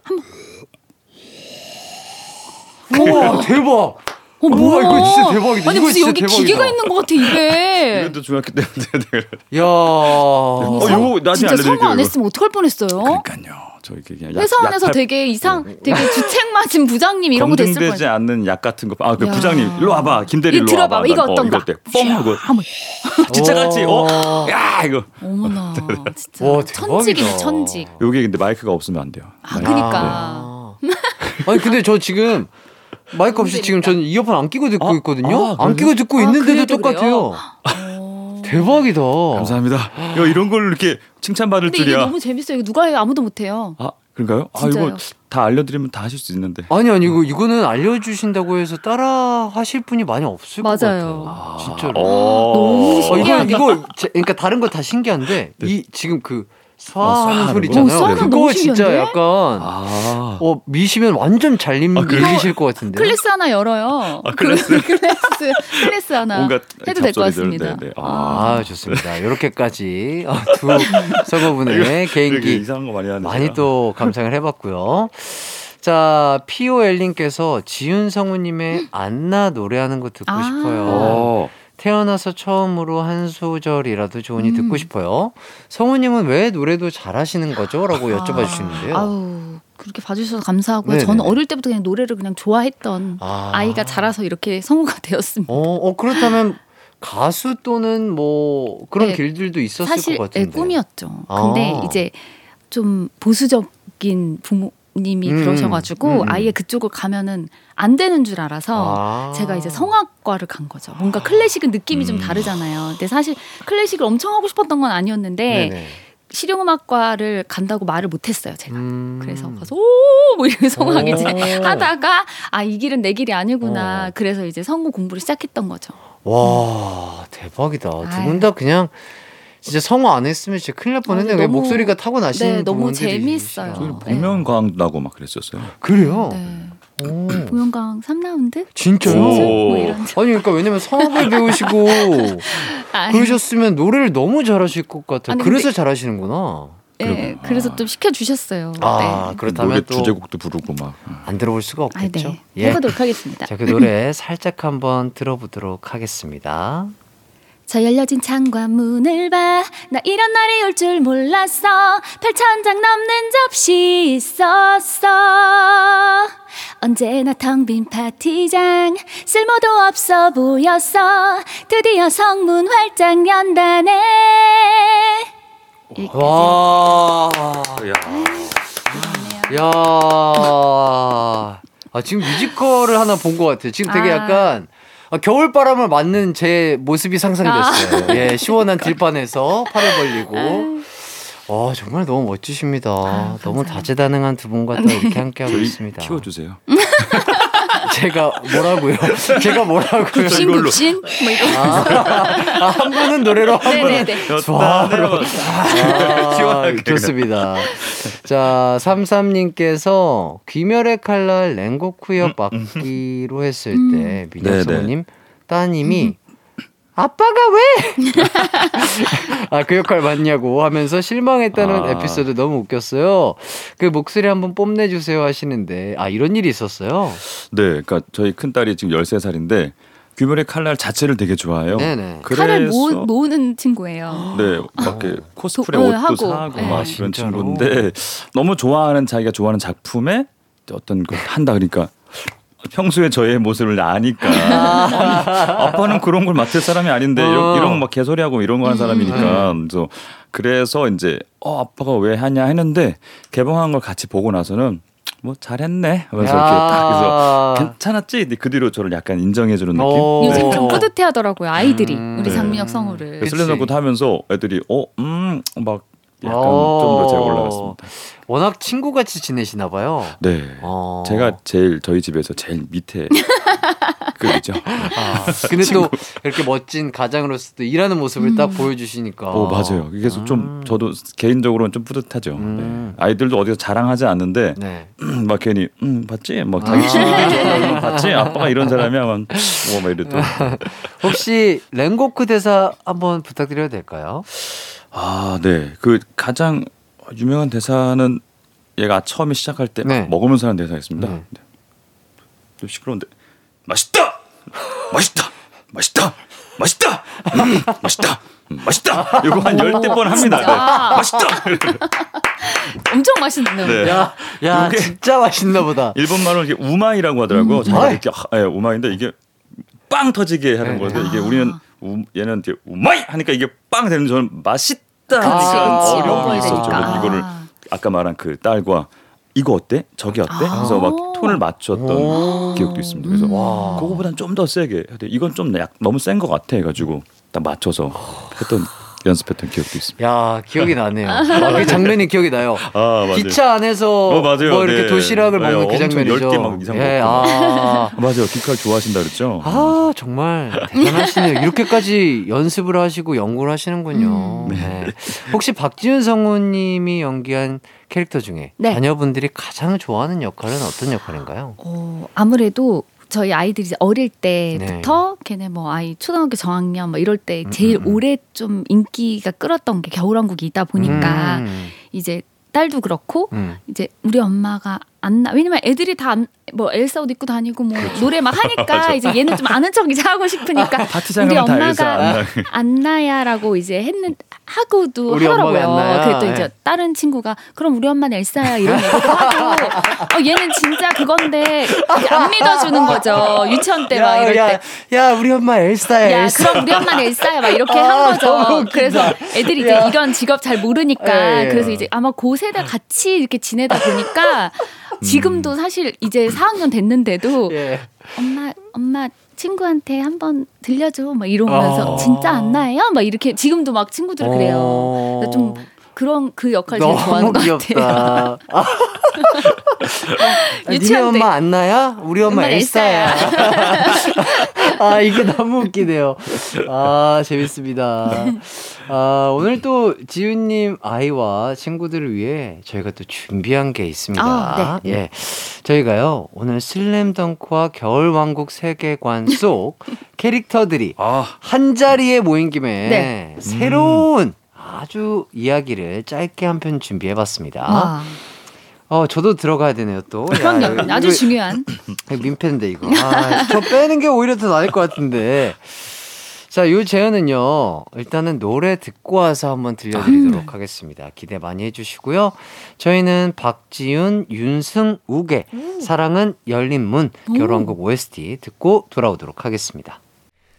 우와 [LAUGHS] 대박. 어, 뭐야? 이거 진짜 대박이다. 아니 이거 무슨 여기 대박이다. 기계가 있는 것 같아 입에. 이것도 중학교 때 내가 야. 어, 요거 나중에 진짜 알려드릴게요. 성우 안 이거. 했으면 어떡할 뻔했어요. 그러니까요. 저 이렇게 그냥 약- 회사 안에서 약탈- 되게 이상, 되게 주책 맞은 [LAUGHS] 부장님 이런 거 됐을 검증되지 뻔. 않는 약 같은 거. 아 그 야. 부장님 일로 와봐. 김대리 이 일로 들어봐. 와봐. 이거 난, [LAUGHS] 어, 어떤가? 때뻥 하고 아, 뭐. 진짜 같이 어. 야 이거. 어머나, [LAUGHS] 진짜 와, 천직이네. 천직. 요게 근데 마이크가 없으면 안 돼요. 아, 마이크. 그니까. 아. 아니 근데 저 지금 마이크 없이 지금 저는 이어폰 안 끼고 듣고 아, 있거든요. 아, 안? 끼고 듣고 아, 있는데도 똑같아요. 어. 대박이다. 감사합니다. 야, 이런 걸 이렇게 칭찬받을 근데 이게 줄이야. 너무 재밌어요. 이거 누가 해도 아무도 못해요. 아 그런가요? 아 진짜요. 이거 다 알려드리면 다 하실 수 있는데. 아니 아니 이거 이거는 알려주신다고 해서 따라 하실 분이 많이 없을 것 맞아요. 같아요. 진짜로. 너무 어, 이거 신기하다. 이거 제- 그러니까 다른 거 다 신기한데 이 지금 그 스와하는 네. 어, 소리 있잖아요. 거? 어, 스와는 그거 너무 진짜 신기한데? 약간 아. 어 미시면 완전 잘 림, 아? 밀리실 것 같은데. 클래스 하나 열어요. 아, 클래스? 그- [LAUGHS] 클래스 클래스 하나 뭔가 해도 될 것 같습니다. 네, 네. 아, 좋습니다. 이렇게까지 어, 두 서거분의 [LAUGHS] 개인기 이상한 거 많이. 많이. 또 감상을 해봤고요. 자, 피오엘님께서 지윤 성우님의 안나 노래하는 거 듣고 아. 싶어요. 어. 태어나서 처음으로 한 소절이라도 좋으니 음. 듣고 싶어요. 성우님은 왜 노래도 잘하시는 거죠? 라고 여쭤봐 주시는데요. 아우 그렇게 봐주셔서 감사하고요. 네네. 저는 어릴 때부터 그냥 노래를 그냥 좋아했던 아. 아. 이가 자라서 이렇게 성우가 되었습니다. 어, 어, 그렇다면 가수 또는 뭐 그런 네, 길들도 있었을 사실 것 같은데. 예, 꿈이었죠. 근데 아. 이제 좀 보수적인 부모 님이 음, 그러셔가지고 음, 음. 아예 그쪽을 가면은 안 되는 줄 알아서 아. 제가 이제 성악과를 간 거죠. 뭔가 클래식은 느낌이 좀 다르잖아요. 근데 사실 클래식을 엄청 하고 싶었던 건 아니었는데 네네. 실용음악과를 간다고 말을 못했어요. 제가. 음. 그래서 가서 오뭐 이렇게 성악 이제 오. 하다가 아 이 길은 내 길이 아니구나. 어. 그래서 이제 성우 공부를 시작했던 거죠. 와 대박이다. 두. 분 다 그냥 진짜 성우 안 했으면 진짜 큰일 날 뻔했네. 아, 요 너무- 목소리가 타고 나시는 네, 너무 분들이 재밌어요. 복면가왕 나고 막 그랬었어요. 그래요? 네. 오. 동영강 3라운드? 진짜요? 뭐. 아니 그러니까 왜냐면 성악을 배우시고 [LAUGHS] 아, 그러셨으면 노래를 너무 잘하실 것 같아요. 아니, 그래서 근데- 잘하시는구나. 네, 그래서 좀 시켜주셨어요. 아 네. 노래 그렇다면 또안 주제곡도 부르고 막. 들어볼 수가 아, 없겠죠. 네. 예. 해보도록 하겠습니다. 자 그 노래 살짝 한번 들어보도록 하겠습니다. 저 열려진 창과 문을 봐. 나 이런 날이 올 줄 몰랐어. 8천 장 넘는 접시 있었어. 언제나 텅 빈 파티장. 쓸모도 없어 보였어. 드디어 성문 활짝 연다네. 와. 네. 야. 아, 지금 뮤지컬을 하나 본 것 같아요. 지금 되게 아. 약간 아, 겨울바람을 맞는 제 모습이 상상됐어요. 아. 예, [LAUGHS] 시원한 들판에서 팔을 벌리고. 와, 정말 너무 멋지십니다. 아, 너무. 다재다능한 두 분과 또 이렇게 함께하고 있습니다. 키워주세요. [LAUGHS] 제가 뭐라고요? [LAUGHS] 제가 뭐라고요? 국신 국신 뭐 이런. 아, 한 분은 노래로 한 분은. 수화로. 아. 좋습니다. 자, 33님께서 귀멸의 칼날 랭고쿠 역 맡기로 했을 때 민혁 네네. 성우님 따님이 아빠가 왜? [LAUGHS] 아, 그 역할 맞냐고 하면서 실망했다는 아. 에피소드 너무 웃겼어요. 그 목소리 한번 뽐내주세요 하시는데, 아, 이런 일이 있었어요? 네, 그러니까 저희 큰 딸이 지금 13살인데 귀멸의 칼날 자체를 되게 좋아해요. 네네. 칼을 모으, 모으는 친구예요. 네, 막 이렇게 코스프레 도- 어, 옷도 하고. 사고 네. 막 아, 이런? 친구인데 너무 좋아하는 자기가 좋아하는 작품에 어떤 걸 한다 그러니까 평소에 저의 모습을 아니까 아 빠는 그런 걸 맡을 사람이 아닌데 어. 이런, 이런 막 개소리하고 이런 거 하는 사람이니까 음. 그래서 그래서 이제 어 아빠가 왜 하냐 했는데 개봉한 걸 같이 보고 나서는 뭐 잘했네 하면서 이렇게 딱 그래서 괜찮았지 근데 그 뒤로 저를 약간 인정해주는 느낌 오. 요즘 좀 뿌듯해하더라고요 아이들이 음. 우리 네. 장민혁 성우를. 슬램덩크 하면서 애들이 어음막 약간 어. 좀더 제가 올라갔습니다. 워낙 친구같이 지내시나 봐요. 네. 어. 제가 제일 저희 집에서 제일 밑에 [LAUGHS] 그죠. 아, 근데 또 이렇게 멋진 가장으로서 또 일하는 모습을 딱 보여주시니까. 어 맞아요. 그래서 아. 좀 저도 개인적으로는 좀 뿌듯하죠. 음. 네. 아이들도 어디서 자랑하지 않는데 네. [CLEARS THROAT] 막 괜히 음 봤지? 막 아. 자기 친구들 좋아하는 거 봤지? 아빠가 이런 사람이야. 뭐막 이랬더. [LAUGHS] 혹시 랭고크 대사 한번 부탁드려도 될까요? 아 네. 그 가장 유명한 대사는 얘가 처음에 시작할 때 네. 먹으면서 하는 대사였습니다. 네. 네. 좀 시끄러운데 맛있다, 맛있다, 맛있다, 맛있다, 음, 맛있다, 음, 맛있다. 이거 한 열대 번 합니다. 네. 맛있다. 엄청 맛있네요. 네. 야, 야, 진짜 맛있나 보다. 일본 말로 이게 우마이라고 하더라고. 요 자기가? 이렇게 아, 예, 우마이인데 이게 빵 터지게 하는 네. 건데 이게 우리는 우, 얘는 이제 우마이 하니까 이게 빵 되는 저는 맛있다 하니까 그치. 어려움이 먹어야 있었죠. 이거를 아까 말한 그 딸과 이거 어때? 저기 어때? 그래서 막 톤을 맞췄던 오. 기억도 있습니다. 그래서 와. 그거보단 좀 더 세게. 이건 좀 약, 너무 센 것 같아 해가지고 딱 맞춰서 했던 연습했던 기억도 있습니다. 야, 기억이 나네요. 아, 그 장면이 기억이 나요. [LAUGHS] 아 맞아요. 기차 안에서 어, 맞아요. 뭐 이렇게 네. 도시락을 네, 먹는 그 엄청 장면이죠. 10개 막 이상 예, 아. [LAUGHS] 맞아요. 기칼 좋아하신다 그랬죠. 아 정말 대단하시네요. 이렇게까지 연습을 하시고 연구를 하시는군요. 음. 네. 혹시 박지윤 성우님이 연기한 캐릭터 중에 네. 자녀분들이 가장 좋아하는 역할은 어떤 역할인가요? 어, 아무래도 저희 아이들이 어릴 네. 때부터 걔네 뭐 아이 초등학교 저학년 뭐 이럴 때 제일 음, 음. 오래 좀 인기가 끌었던 게 겨울왕국이 있다 보니까 음, 이제 딸도 그렇고 음. 이제 우리 엄마가 안 나. 왜냐면 애들이 다 뭐 엘사 옷 입고 다니고 뭐 노래 막 하니까. [LAUGHS] 이제 얘는 좀 아는 척 이제 하고 싶으니까 파티장 우리 엄마가 안나. 안나야라고 이제 했는 하고도 하더라고요. 그랬더니 이제 네. 다른 친구가 그럼 우리 엄마는 엘사야 이런 얘기도 하고 어, 얘는 진짜 그건데 안 믿어주는 거죠. 유치원 때 막 이럴 때. 야, 우리 엄마 엘사야, 야, 엘사. 그럼 우리 엄마는 엘사야 막 이렇게 아, 한 거죠. 그래서 애들이 이제 야. 이런 직업 잘 모르니까 예, 예. 그래서 이제 아마 그 세대 같이 이렇게 지내다 보니까 지금도 사실 이제 4학년 됐는데도 [LAUGHS] 예. 엄마 엄마 친구한테 한번 들려줘 막 이러면서 어. 진짜 안 나요? 막 이렇게 지금도 막 친구들 그래요. 어. 좀 그런 그 역할 제일 좋아하는 것 같아요. 귀엽다. [LAUGHS] 아, 니네 유치원 때. 엄마 안나야? 우리 엄마 엄마 엘사야. [LAUGHS] 아 이게 너무 웃기네요. 아 재밌습니다. 아 오늘 또 지훈님 아이와 친구들을 위해 저희가 또 준비한 게 있습니다. 아, 네. 예, 저희가요 오늘 슬램덩크와 겨울왕국 세계관 속 [LAUGHS] 캐릭터들이 아, 한 자리에 모인 김에 네. 새로운 아주 이야기를 짧게 한 편 준비해 봤습니다. 와, 어, 저도 들어가야 되네요, 또. 야, 그럼요. 이거- 아주 이거- 중요한. 민폐인데, 이거. 아, 저 빼는 게 오히려 더 나을 것 같은데. 자, 요 제안은요, 일단은 노래 듣고 와서 한번 들려드리도록 하겠습니다. 기대 많이 해주시고요. 저희는 박지윤, 윤승욱의 사랑은 열린 문, 결혼곡 OST 듣고 돌아오도록 하겠습니다.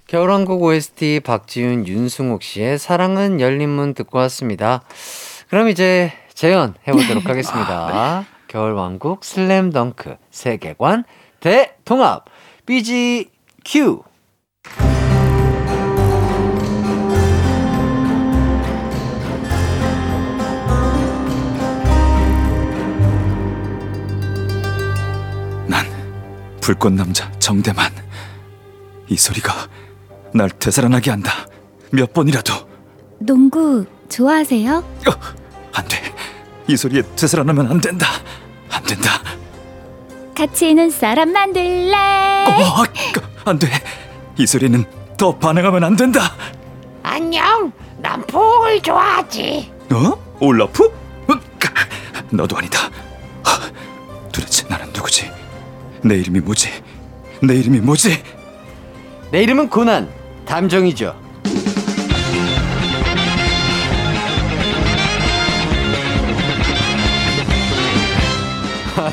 겨울왕국 OST 박지윤, 윤승욱 씨의 사랑은 열린 문 듣고 왔습니다. 그럼 이제 재연 해보도록 [LAUGHS] 하겠습니다. 겨울왕국 슬램덩크 세계관 대통합 BGQ 난 불꽃 남자 정대만. 이 소리가 날 되살아나게 한다. 몇 번이라도. 농구 좋아하세요? 어, 안 돼. 이 소리에 되살아나면 안 된다. 안 된다. 같이 있는 사람 만들래? 어, 안 돼. 이 소리는 더 반응하면 안 된다. 안녕. 난 폭을 좋아하지. 어? 올라프? 어, 까, 너도 아니다. 하, 도대체 나는 누구지? 내 이름이 뭐지? 내 이름이 뭐지? 내 이름은 고난 담정이죠.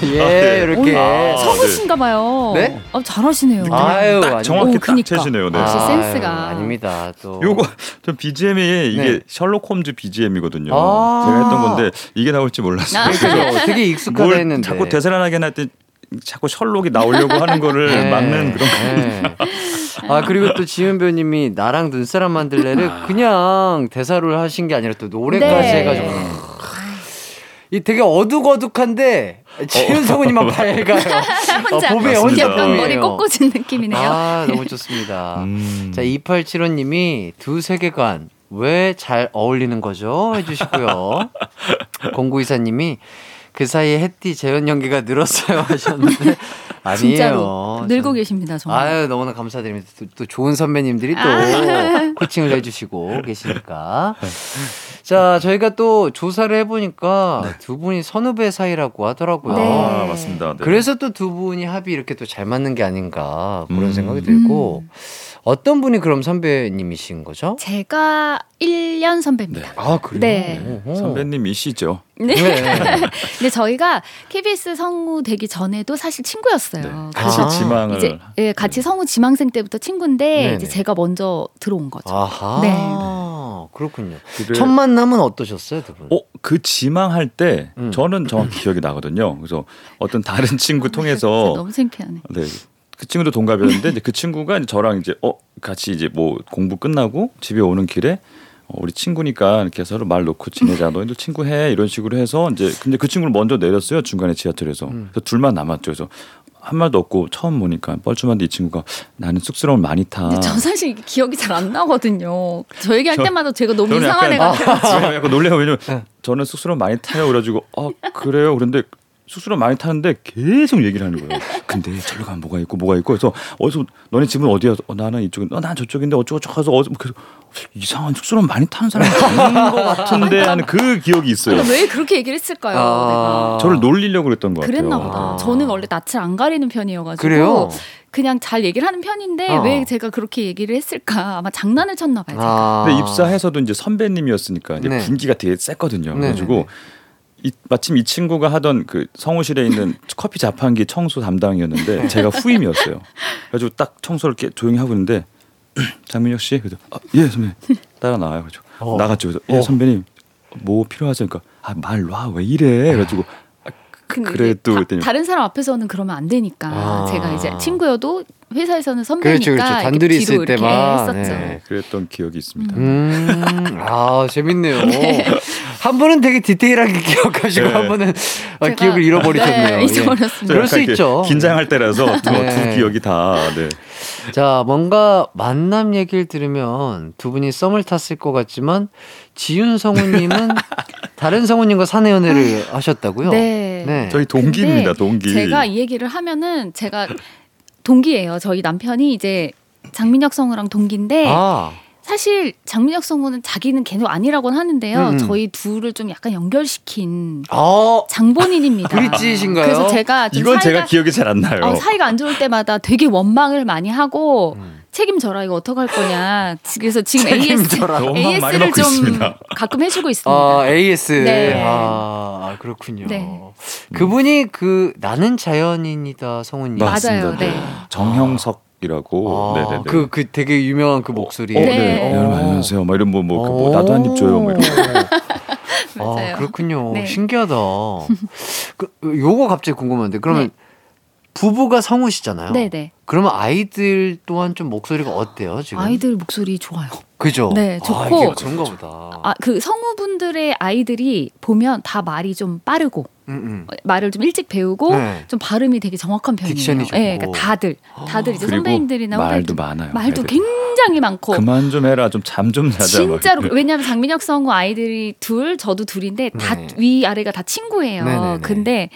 [LAUGHS] 예, 네. 이렇게. 아, 성우신가 봐요. 네? 어, 잘하시네요. 아유, 딱 아닙니다. 정확히 오, 딱. 채시네요. 네. 역시 아유, 센스가. 아닙니다. 또 요거 저 BGM이 이게 네. 셜록 홈즈 BGM이거든요. 아. 제가 했던 건데 이게 나올지 몰랐어요. 아. 되게 익숙하다 뭘 했는데. 자꾸 되살아나게 할때 자꾸 셜록이 나오려고 하는 거를 네. 막는 그런 네. 아 그리고 또 지은 배우님이 나랑 눈사람 만들래를 그냥 대사를 하신 게 아니라 또 노래까지 네. 해가지고 이 되게 어둑어둑한데 지은 성우님만 밝아요. [LAUGHS] 혼자 어, 봄에. 혼자 약간 머리 봄이에요. 꽂꽂은 느낌이네요. 아 너무 좋습니다. [LAUGHS] 음. 자 2875님이 두 세계관 왜 잘 어울리는 거죠? 해주시고요. [LAUGHS] 0924님이 그 사이에 햇띠 재현 연기가 늘었어요 하셨는데 아니에요. 진짜로 늘고 계십니다. 정말. 아유 너무나 감사드립니다. 또, 또 좋은 선배님들이 또 아. 코칭을 해주시고 계시니까. 자 저희가 또 조사를 해보니까 두 분이 선후배 사이라고 하더라고요. 네. 아, 맞습니다. 네. 그래서 또 두 분이 합이 이렇게 또 잘 맞는 게 아닌가 그런 음. 생각이 들고 어떤 분이 그럼 선배님이신 거죠? 제가 1년 선배입니다. 아 그래요? 네. 선배님이시죠. 네. 네. [LAUGHS] 근데 저희가 KBS 성우 되기 전에도 사실 친구였어요. 네. 같이 지망을 이제 예, 같이 성우 지망생 때부터 친구인데 네네. 이제 제가 먼저 들어온 거죠. 아하. 네. 그렇군요. 그래- 첫 만남은 어떠셨어요, 두 분? 어, 그 지망할 때 음. 저는 정확히 기억이 나거든요. 그래서 어떤 다른 친구 [LAUGHS] 진짜 통해서 너무 창피하네. 네. 그 친구도 동갑이었는데 이제 그 친구가 이제 저랑 이제 어 같이 이제 뭐 공부 끝나고 집에 오는 길에 어, 우리 친구니까 이렇게 서로 말 놓고 지내자. 너희들 친구해 이런 식으로 해서 이제 근데 그 친구를 먼저 내렸어요 중간에 지하철에서. 음. 그래서 둘만 남았죠. 그래서 한 말도 없고 처음 보니까 뻘쭘한데 이 친구가 나는 쑥스러움을 많이 타. 근데 저 사실 기억이 잘 안 나거든요. 저 얘기할 저- 때마다 제가 너무 저는 이상한 애 약간- 같아요. 제가 약간 놀래요. 왜냐면 네. 저는 쑥스러움 많이 타요. 그래가지고 어 그래요. 그런데 쑥스러움 많이 타는데 계속 얘기를 하는 거예요. [LAUGHS] 근데 저기 가면 뭐가 있고 뭐가 있고 그래서 어디서 너네 집은 어디야? 어, 나는 이쪽인. 어, 난 저쪽인데 어쩌고 저쩌고 해서 계속 이상한 쑥스러움 많이 타는 사람이 아닌 것 같은데 하는 그 기억이 있어요. 근데 왜 그렇게 얘기를 했을까요? 내가. 저를 놀리려고 그랬던 것 같아요. 그랬나 보다. 저는 원래 낯을 안 가리는 편이어가지고 그래요? 그냥 잘 얘기를 하는 편인데 어. 왜 제가 그렇게 얘기를 했을까? 아마 장난을 쳤나 봐요. 제가. 근데 입사해서도 이제 선배님이었으니까 이제 네. 분기가 되게 셌거든요. 네네네. 그래가지고 이, 마침 이 친구가 하던 그 성우실에 있는 [LAUGHS] 커피 자판기 청소 담당이었는데 제가 후임이었어요. 그래가지고 딱 청소를 이렇게 조용히 하고 있는데 [CLEARS THROAT] 장민혁 씨 그래서 아, 예 선배님 따라 나와요. 그래서 어. 나갔죠. 그래서 예 어. 선배님 뭐 필요하죠? 그러니까 아, 말놔왜 이래? 그래가지고 근데 그래 이제 또 다, 다른 사람 앞에서는 그러면 안 되니까 아. 제가 이제 친구여도 회사에서는 선배니까 그렇죠, 그렇죠. 단둘이 있을 이렇게 때만, 했었죠. 네. 그랬던 기억이 있습니다. 음, 아, 재밌네요. [LAUGHS] 한 분은 되게 디테일하게 [LAUGHS] 기억하시고 네. 한 분은 아, 제가- 기억을 잃어버리셨네요. 네, 예. 잊어버렸습니다. 그럴 수 있죠. 긴장할 때라서 두, 네. 두 기억이 다 네. 자, 뭔가 만남 얘기를 들으면 두 분이 썸을 탔을 것 같지만 지윤 성우님은 [LAUGHS] 다른 성우님과 사내 연애를 하셨다고요? 네. 네. 저희 동기입니다. 동기. 제가 이 얘기를 하면은 제가 동기예요. 저희 남편이 이제 장민혁 성우랑 동기인데 아, 사실 장민혁 성우는 자기는 걔도 아니라고는 하는데요. 음. 저희 둘을 좀 약간 연결시킨 어, 장본인입니다. 브릿지신가요? 그래서 제가 좀 이건 사이가, 제가 기억이 잘 안 나요. 어, 사이가 안 좋을 때마다 되게 원망을 많이 하고 음. 책임져라 이거 어떡할 거냐. 그래서 지금 AS, AS를 좀 있습니다. 가끔 해주고 있습니다. 아, AS. 네. 아, 그렇군요. 네. 그분이 그 나는 자연인이다 성우님. 맞습니다. 맞아요. 네. 정형석 이라고. 아. 그, 그 되게 유명한 그 목소리. 어, 네. 네. 여러분 안녕하세요. 막 이런 뭐, 뭐, 그 뭐, 나도 한 입 줘요. 뭐 이런. [LAUGHS] 맞아요. 아, 그렇군요. 네. 신기하다. [LAUGHS] 그, 요거 갑자기 궁금한데, 그러면 네. 부부가 성우 시잖아요. 네네. 그러면 아이들 또한 좀 목소리가 어때요, 지금? 아이들 목소리 좋아요. 그죠? 네, 아, 좋고. 이게 그런가 보다. 아, 그 성우분들의 아이들이 보면 다 말이 좀 빠르고 음, 음. 어, 말을 좀 일찍 배우고 네. 좀 발음이 되게 정확한 편이에요. 좋고. 네, 그러니까 다들 다들 이제 선배님들이나 말도 많아요. 말도 애들이. 굉장히 많고 그만 좀 해라. 좀 잠좀 자자. 막 진짜로. 왜냐하면 장민혁 성우 아이들이 둘 저도 둘인데 다 네. 위 아래가 다 친구예요. 네네네. 근데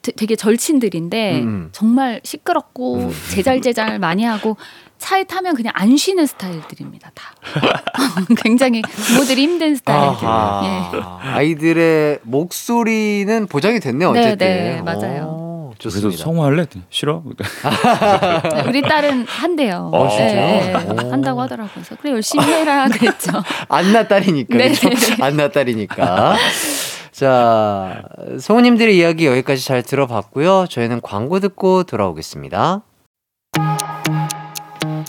되- 되게 절친들인데 음, 음. 정말 시끄럽고 제잘제잘 많이 하고 차에 타면 그냥 안 쉬는 스타일들입니다. 다 [LAUGHS] 굉장히 부모들이 힘든 스타일들. 아하. 예. 아이들의 목소리는 보장이 됐네요, 네, 어쨌든. 네, 맞아요. 오, 그래서 좋습니다. 성우할래? 싫어? 네, 우리 딸은 한대요. 어, 진짜요? 네, 오. 한다고 하더라고요. 그래서 그래 열심히 해라 [LAUGHS] 그랬죠. 안나 딸이니까. 네. 안나 딸이니까. 자, 성우님들의 이야기 여기까지 잘 들어봤고요. 저희는 광고 듣고 돌아오겠습니다.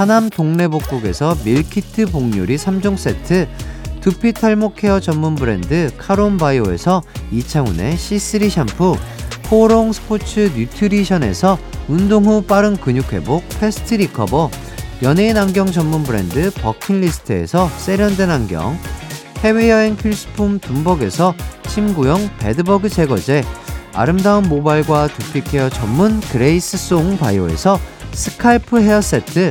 하남 동래복국에서 밀키트 복요리 3종 세트, 두피 탈모 케어 전문 브랜드 카론바이오에서 이창훈의 C3 샴푸, 포롱 스포츠 뉴트리션에서 운동 후 빠른 근육 회복 fast recover, 연예인 안경 전문 브랜드 버킷리스트에서 세련된 안경, 해외여행 필수품 둠벅에서 침구용 bedbug 제거제, 아름다운 모발과 두피 케어 전문 그레이스 송 바이오에서 scalp hair 세트,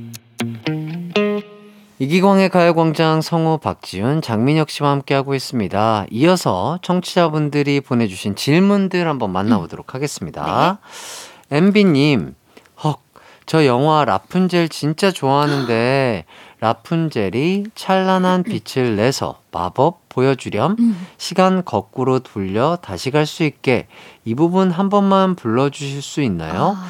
이기광의 가요광장 성우 박지윤, 장민혁 씨와 함께하고 있습니다. 이어서 청취자분들이 보내주신 질문들 한번 만나보도록 하겠습니다. MB님, 헉, 저 영화 라푼젤 진짜 좋아하는데, [GASPS] 라푼젤이 찬란한 빛을 내서 마법 보여주렴, 음. 시간 거꾸로 돌려 다시 갈 수 있게 이 부분 한 번만 불러주실 수 있나요? 아,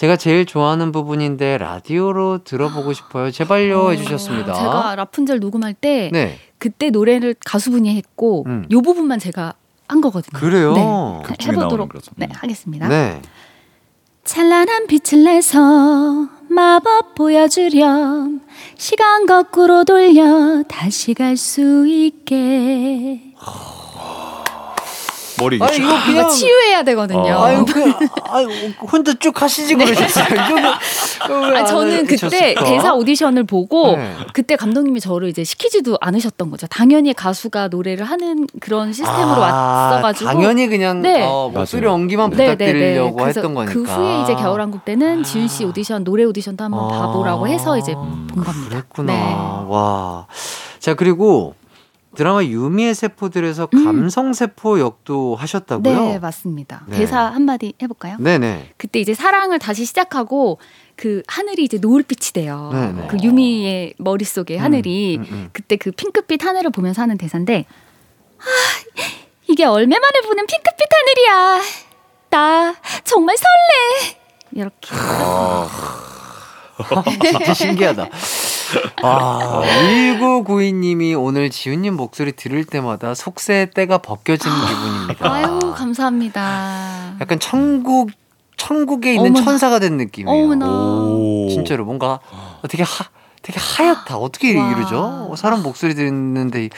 제가 제일 좋아하는 부분인데 라디오로 들어보고 싶어요. 제발요 해주셨습니다. 제가 라푼젤 녹음할 때 네. 그때 노래를 가수분이 했고 음. 요 부분만 제가 한 거거든요. 그래요? 네. 나오는 해보도록. 네, 하겠습니다. 네. 찬란한 빛을 내서 마법 보여주렴 시간 거꾸로 돌려 다시 갈 수 있게 머리 아니, 이거 그냥. 치유해야 되거든요. 어. 아유, 그, 아유, 혼자 쭉 하시지 그러셨어요. [LAUGHS] 아니, 저는 그때 대사 오디션을 보고 네. 그때 감독님이 저를 이제 시키지도 않으셨던 거죠. 당연히 가수가 노래를 하는 그런 시스템으로 왔어가지고 아, 당연히 그냥 네. 어, 목소리. 연기만 네, 네, 네. 부탁드리려고 그래서 했던 거니까. 그 후에 이제 겨울왕국 때는 지윤 씨 오디션 노래 오디션도 한번 아. 봐보라고 해서 이제 본 겁니다. 그랬구나. 네. 와. 자, 그리고 드라마 유미의 세포들에서 감성 세포 역도 하셨다고요? 네 맞습니다. 네. 대사 한마디 해볼까요? 네네. 그때 이제 사랑을 다시 시작하고 그 하늘이 이제 노을빛이 돼요. 네네. 그 유미의 머릿 속에 하늘이 음, 음. 그때 그 핑크빛 하늘을 보면서 하는 대사인데 아, 이게 얼마만에 보는 핑크빛 하늘이야. 나 정말 설레. 이렇게. [LAUGHS] 진짜 신기하다. 아, 1992님이 오늘 지훈님 목소리 들을 때마다 속세의 때가 벗겨지는 [GASPS] 기분입니다. 아유 감사합니다. 약간 천국, 천국에 있는 어머나. 천사가 된 느낌이에요. 어머나. 오. 진짜로 뭔가 되게 하, 되게 하얗다. 어떻게 와. 이러죠? 사람 목소리 듣는데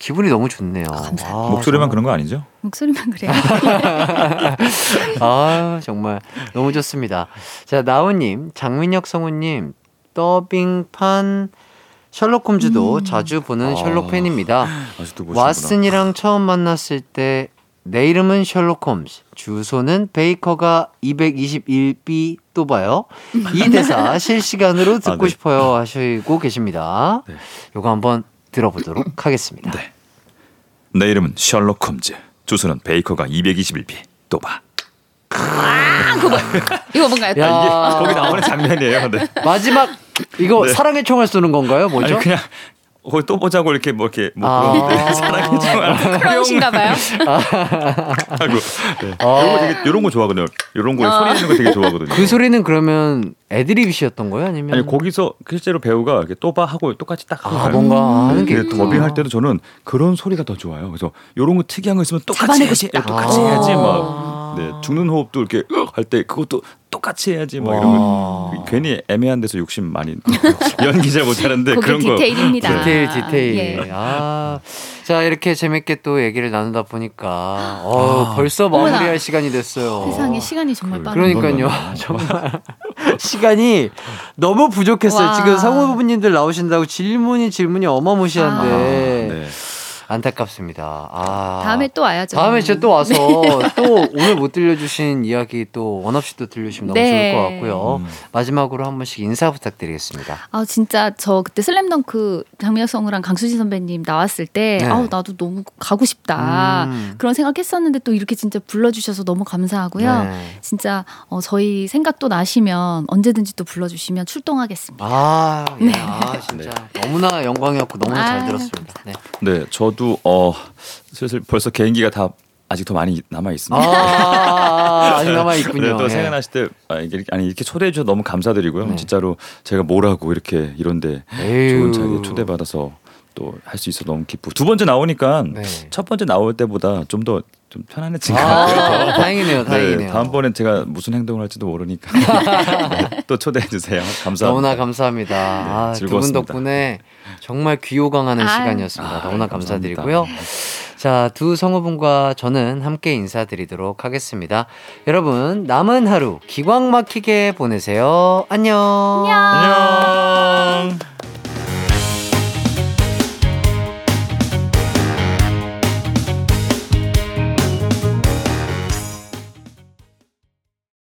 기분이 너무 좋네요. 감사합니다. 아, 목소리만 정말. 그런 거 아니죠? 목소리만 그래요. [LAUGHS] 아 정말 너무 좋습니다. 자 나우님, 장민혁 성우님 더빙판 셜록 홈즈도 자주 보는 아. 셜록 팬입니다. 왓슨이랑 처음 만났을 때 내 이름은 셜록 홈즈, 주소는 베이커가 221B 또 봐요. 이 대사 [LAUGHS] 실시간으로 듣고 아, 네. 싶어요 하시고 계십니다. 네. 요거 한번 들어보도록 하겠습니다. 네. 내 이름은 셜록 홈즈. 주소는 베이커가 221B. 또 봐. 이거 뭔가요? 야. 아, 이게 거기 나오는 장면이에요. 네. 마지막 이거 네. 사랑의 총알 쏘는 건가요? 뭐죠? 아니 그냥 거기 또 보자고 이렇게 뭐 이렇게 뭐 아. 그런 [LAUGHS] 사랑의 총알 그러신가 봐요. [LAUGHS] 하고 네. 아. 요거 되게 요런 거 좋아하거든요. 요런 거 소리 내는 거 되게 좋아하거든요. 그 소리는 그러면 애드립이셨던 거예요? 아니면 아니 거기서 실제로 배우가 이렇게 또봐 하고 똑같이 딱 하고 아 가요. 뭔가 하는 게 있구나. 더빙할 때도 저는 그런 소리가 더 좋아요. 그래서 요런 거 특이한 거 있으면 똑같이 해야지. 똑같이 아. 해야지 막. 네, 죽는 호흡도 이렇게 할 때 그것도 똑같이 해야지 막 와. 이러면 괜히 애매한 데서 욕심 많이 [LAUGHS] 연기 잘 못하는데 그런 거 디테일입니다. 디테일 디테일. 예. 아. 자, 이렇게 재밌게 또 얘기를 나누다 보니까 어, 벌써 마무리할 어머나. 시간이 됐어요. 세상에 시간이 정말 빠르네요. 그러니까요. 정말 [LAUGHS] 시간이 너무 부족했어요. 와. 지금 성우분들 나오신다고 질문이 질문이 어마무시한데 네. 안타깝습니다. 아. 다음에 또 와야죠. 다음에 진짜 또 와서 [LAUGHS] 또 오늘 못 들려주신 이야기 또 원 없이 또 들려주시면 너무 네. 좋을 것 같고요. 음. 마지막으로 한 번씩 인사 부탁드리겠습니다. 아 진짜 저 그때 슬램덩크 장미혁 성우랑 강수지 선배님 나왔을 때 네. 아우 나도 너무 가고 싶다 음. 그런 생각했었는데 또 이렇게 진짜 불러주셔서 너무 감사하고요. 네. 진짜 어, 저희 생각도 나시면 언제든지 또 불러주시면 출동하겠습니다. 아, 예. 아 진짜 너무나 영광이었고 너무나 잘 아유, 들었습니다. 네. 네, 저도 어 슬슬 벌써 개인기가 다 아직 더 많이 남아 아, 있습니다. 아, 아직 남아 있군요. 네, 또 예. 생각나실 때 아, 이게 아니 이렇게 초대해 주셔서 너무 감사드리고요. 네. 진짜로 제가 뭐라고 이렇게 이런데. 좋은 자리에 초대받아서 또 할 수 있어 너무 기쁘고 두 번째 나오니까 네. 첫 번째 나올 때보다 좀 더 좀 편안해진 것 아, 같아요. 다행이네요, [LAUGHS] 다행이네요. 네, 다음번엔 제가 무슨 행동을 할지도 모르니까 [LAUGHS] 네, 또 초대해 주세요. 감사합니다. 너무나 감사합니다. 아, 두분 즐거웠습니다. 덕분에 정말 귀호강하는 아유. 시간이었습니다. 아, 너무나 감사합니다. 감사드리고요. 자, 두 성우분과 저는 함께 인사드리도록 하겠습니다. 여러분, 남은 하루 기광 막히게 보내세요. 안녕. 안녕.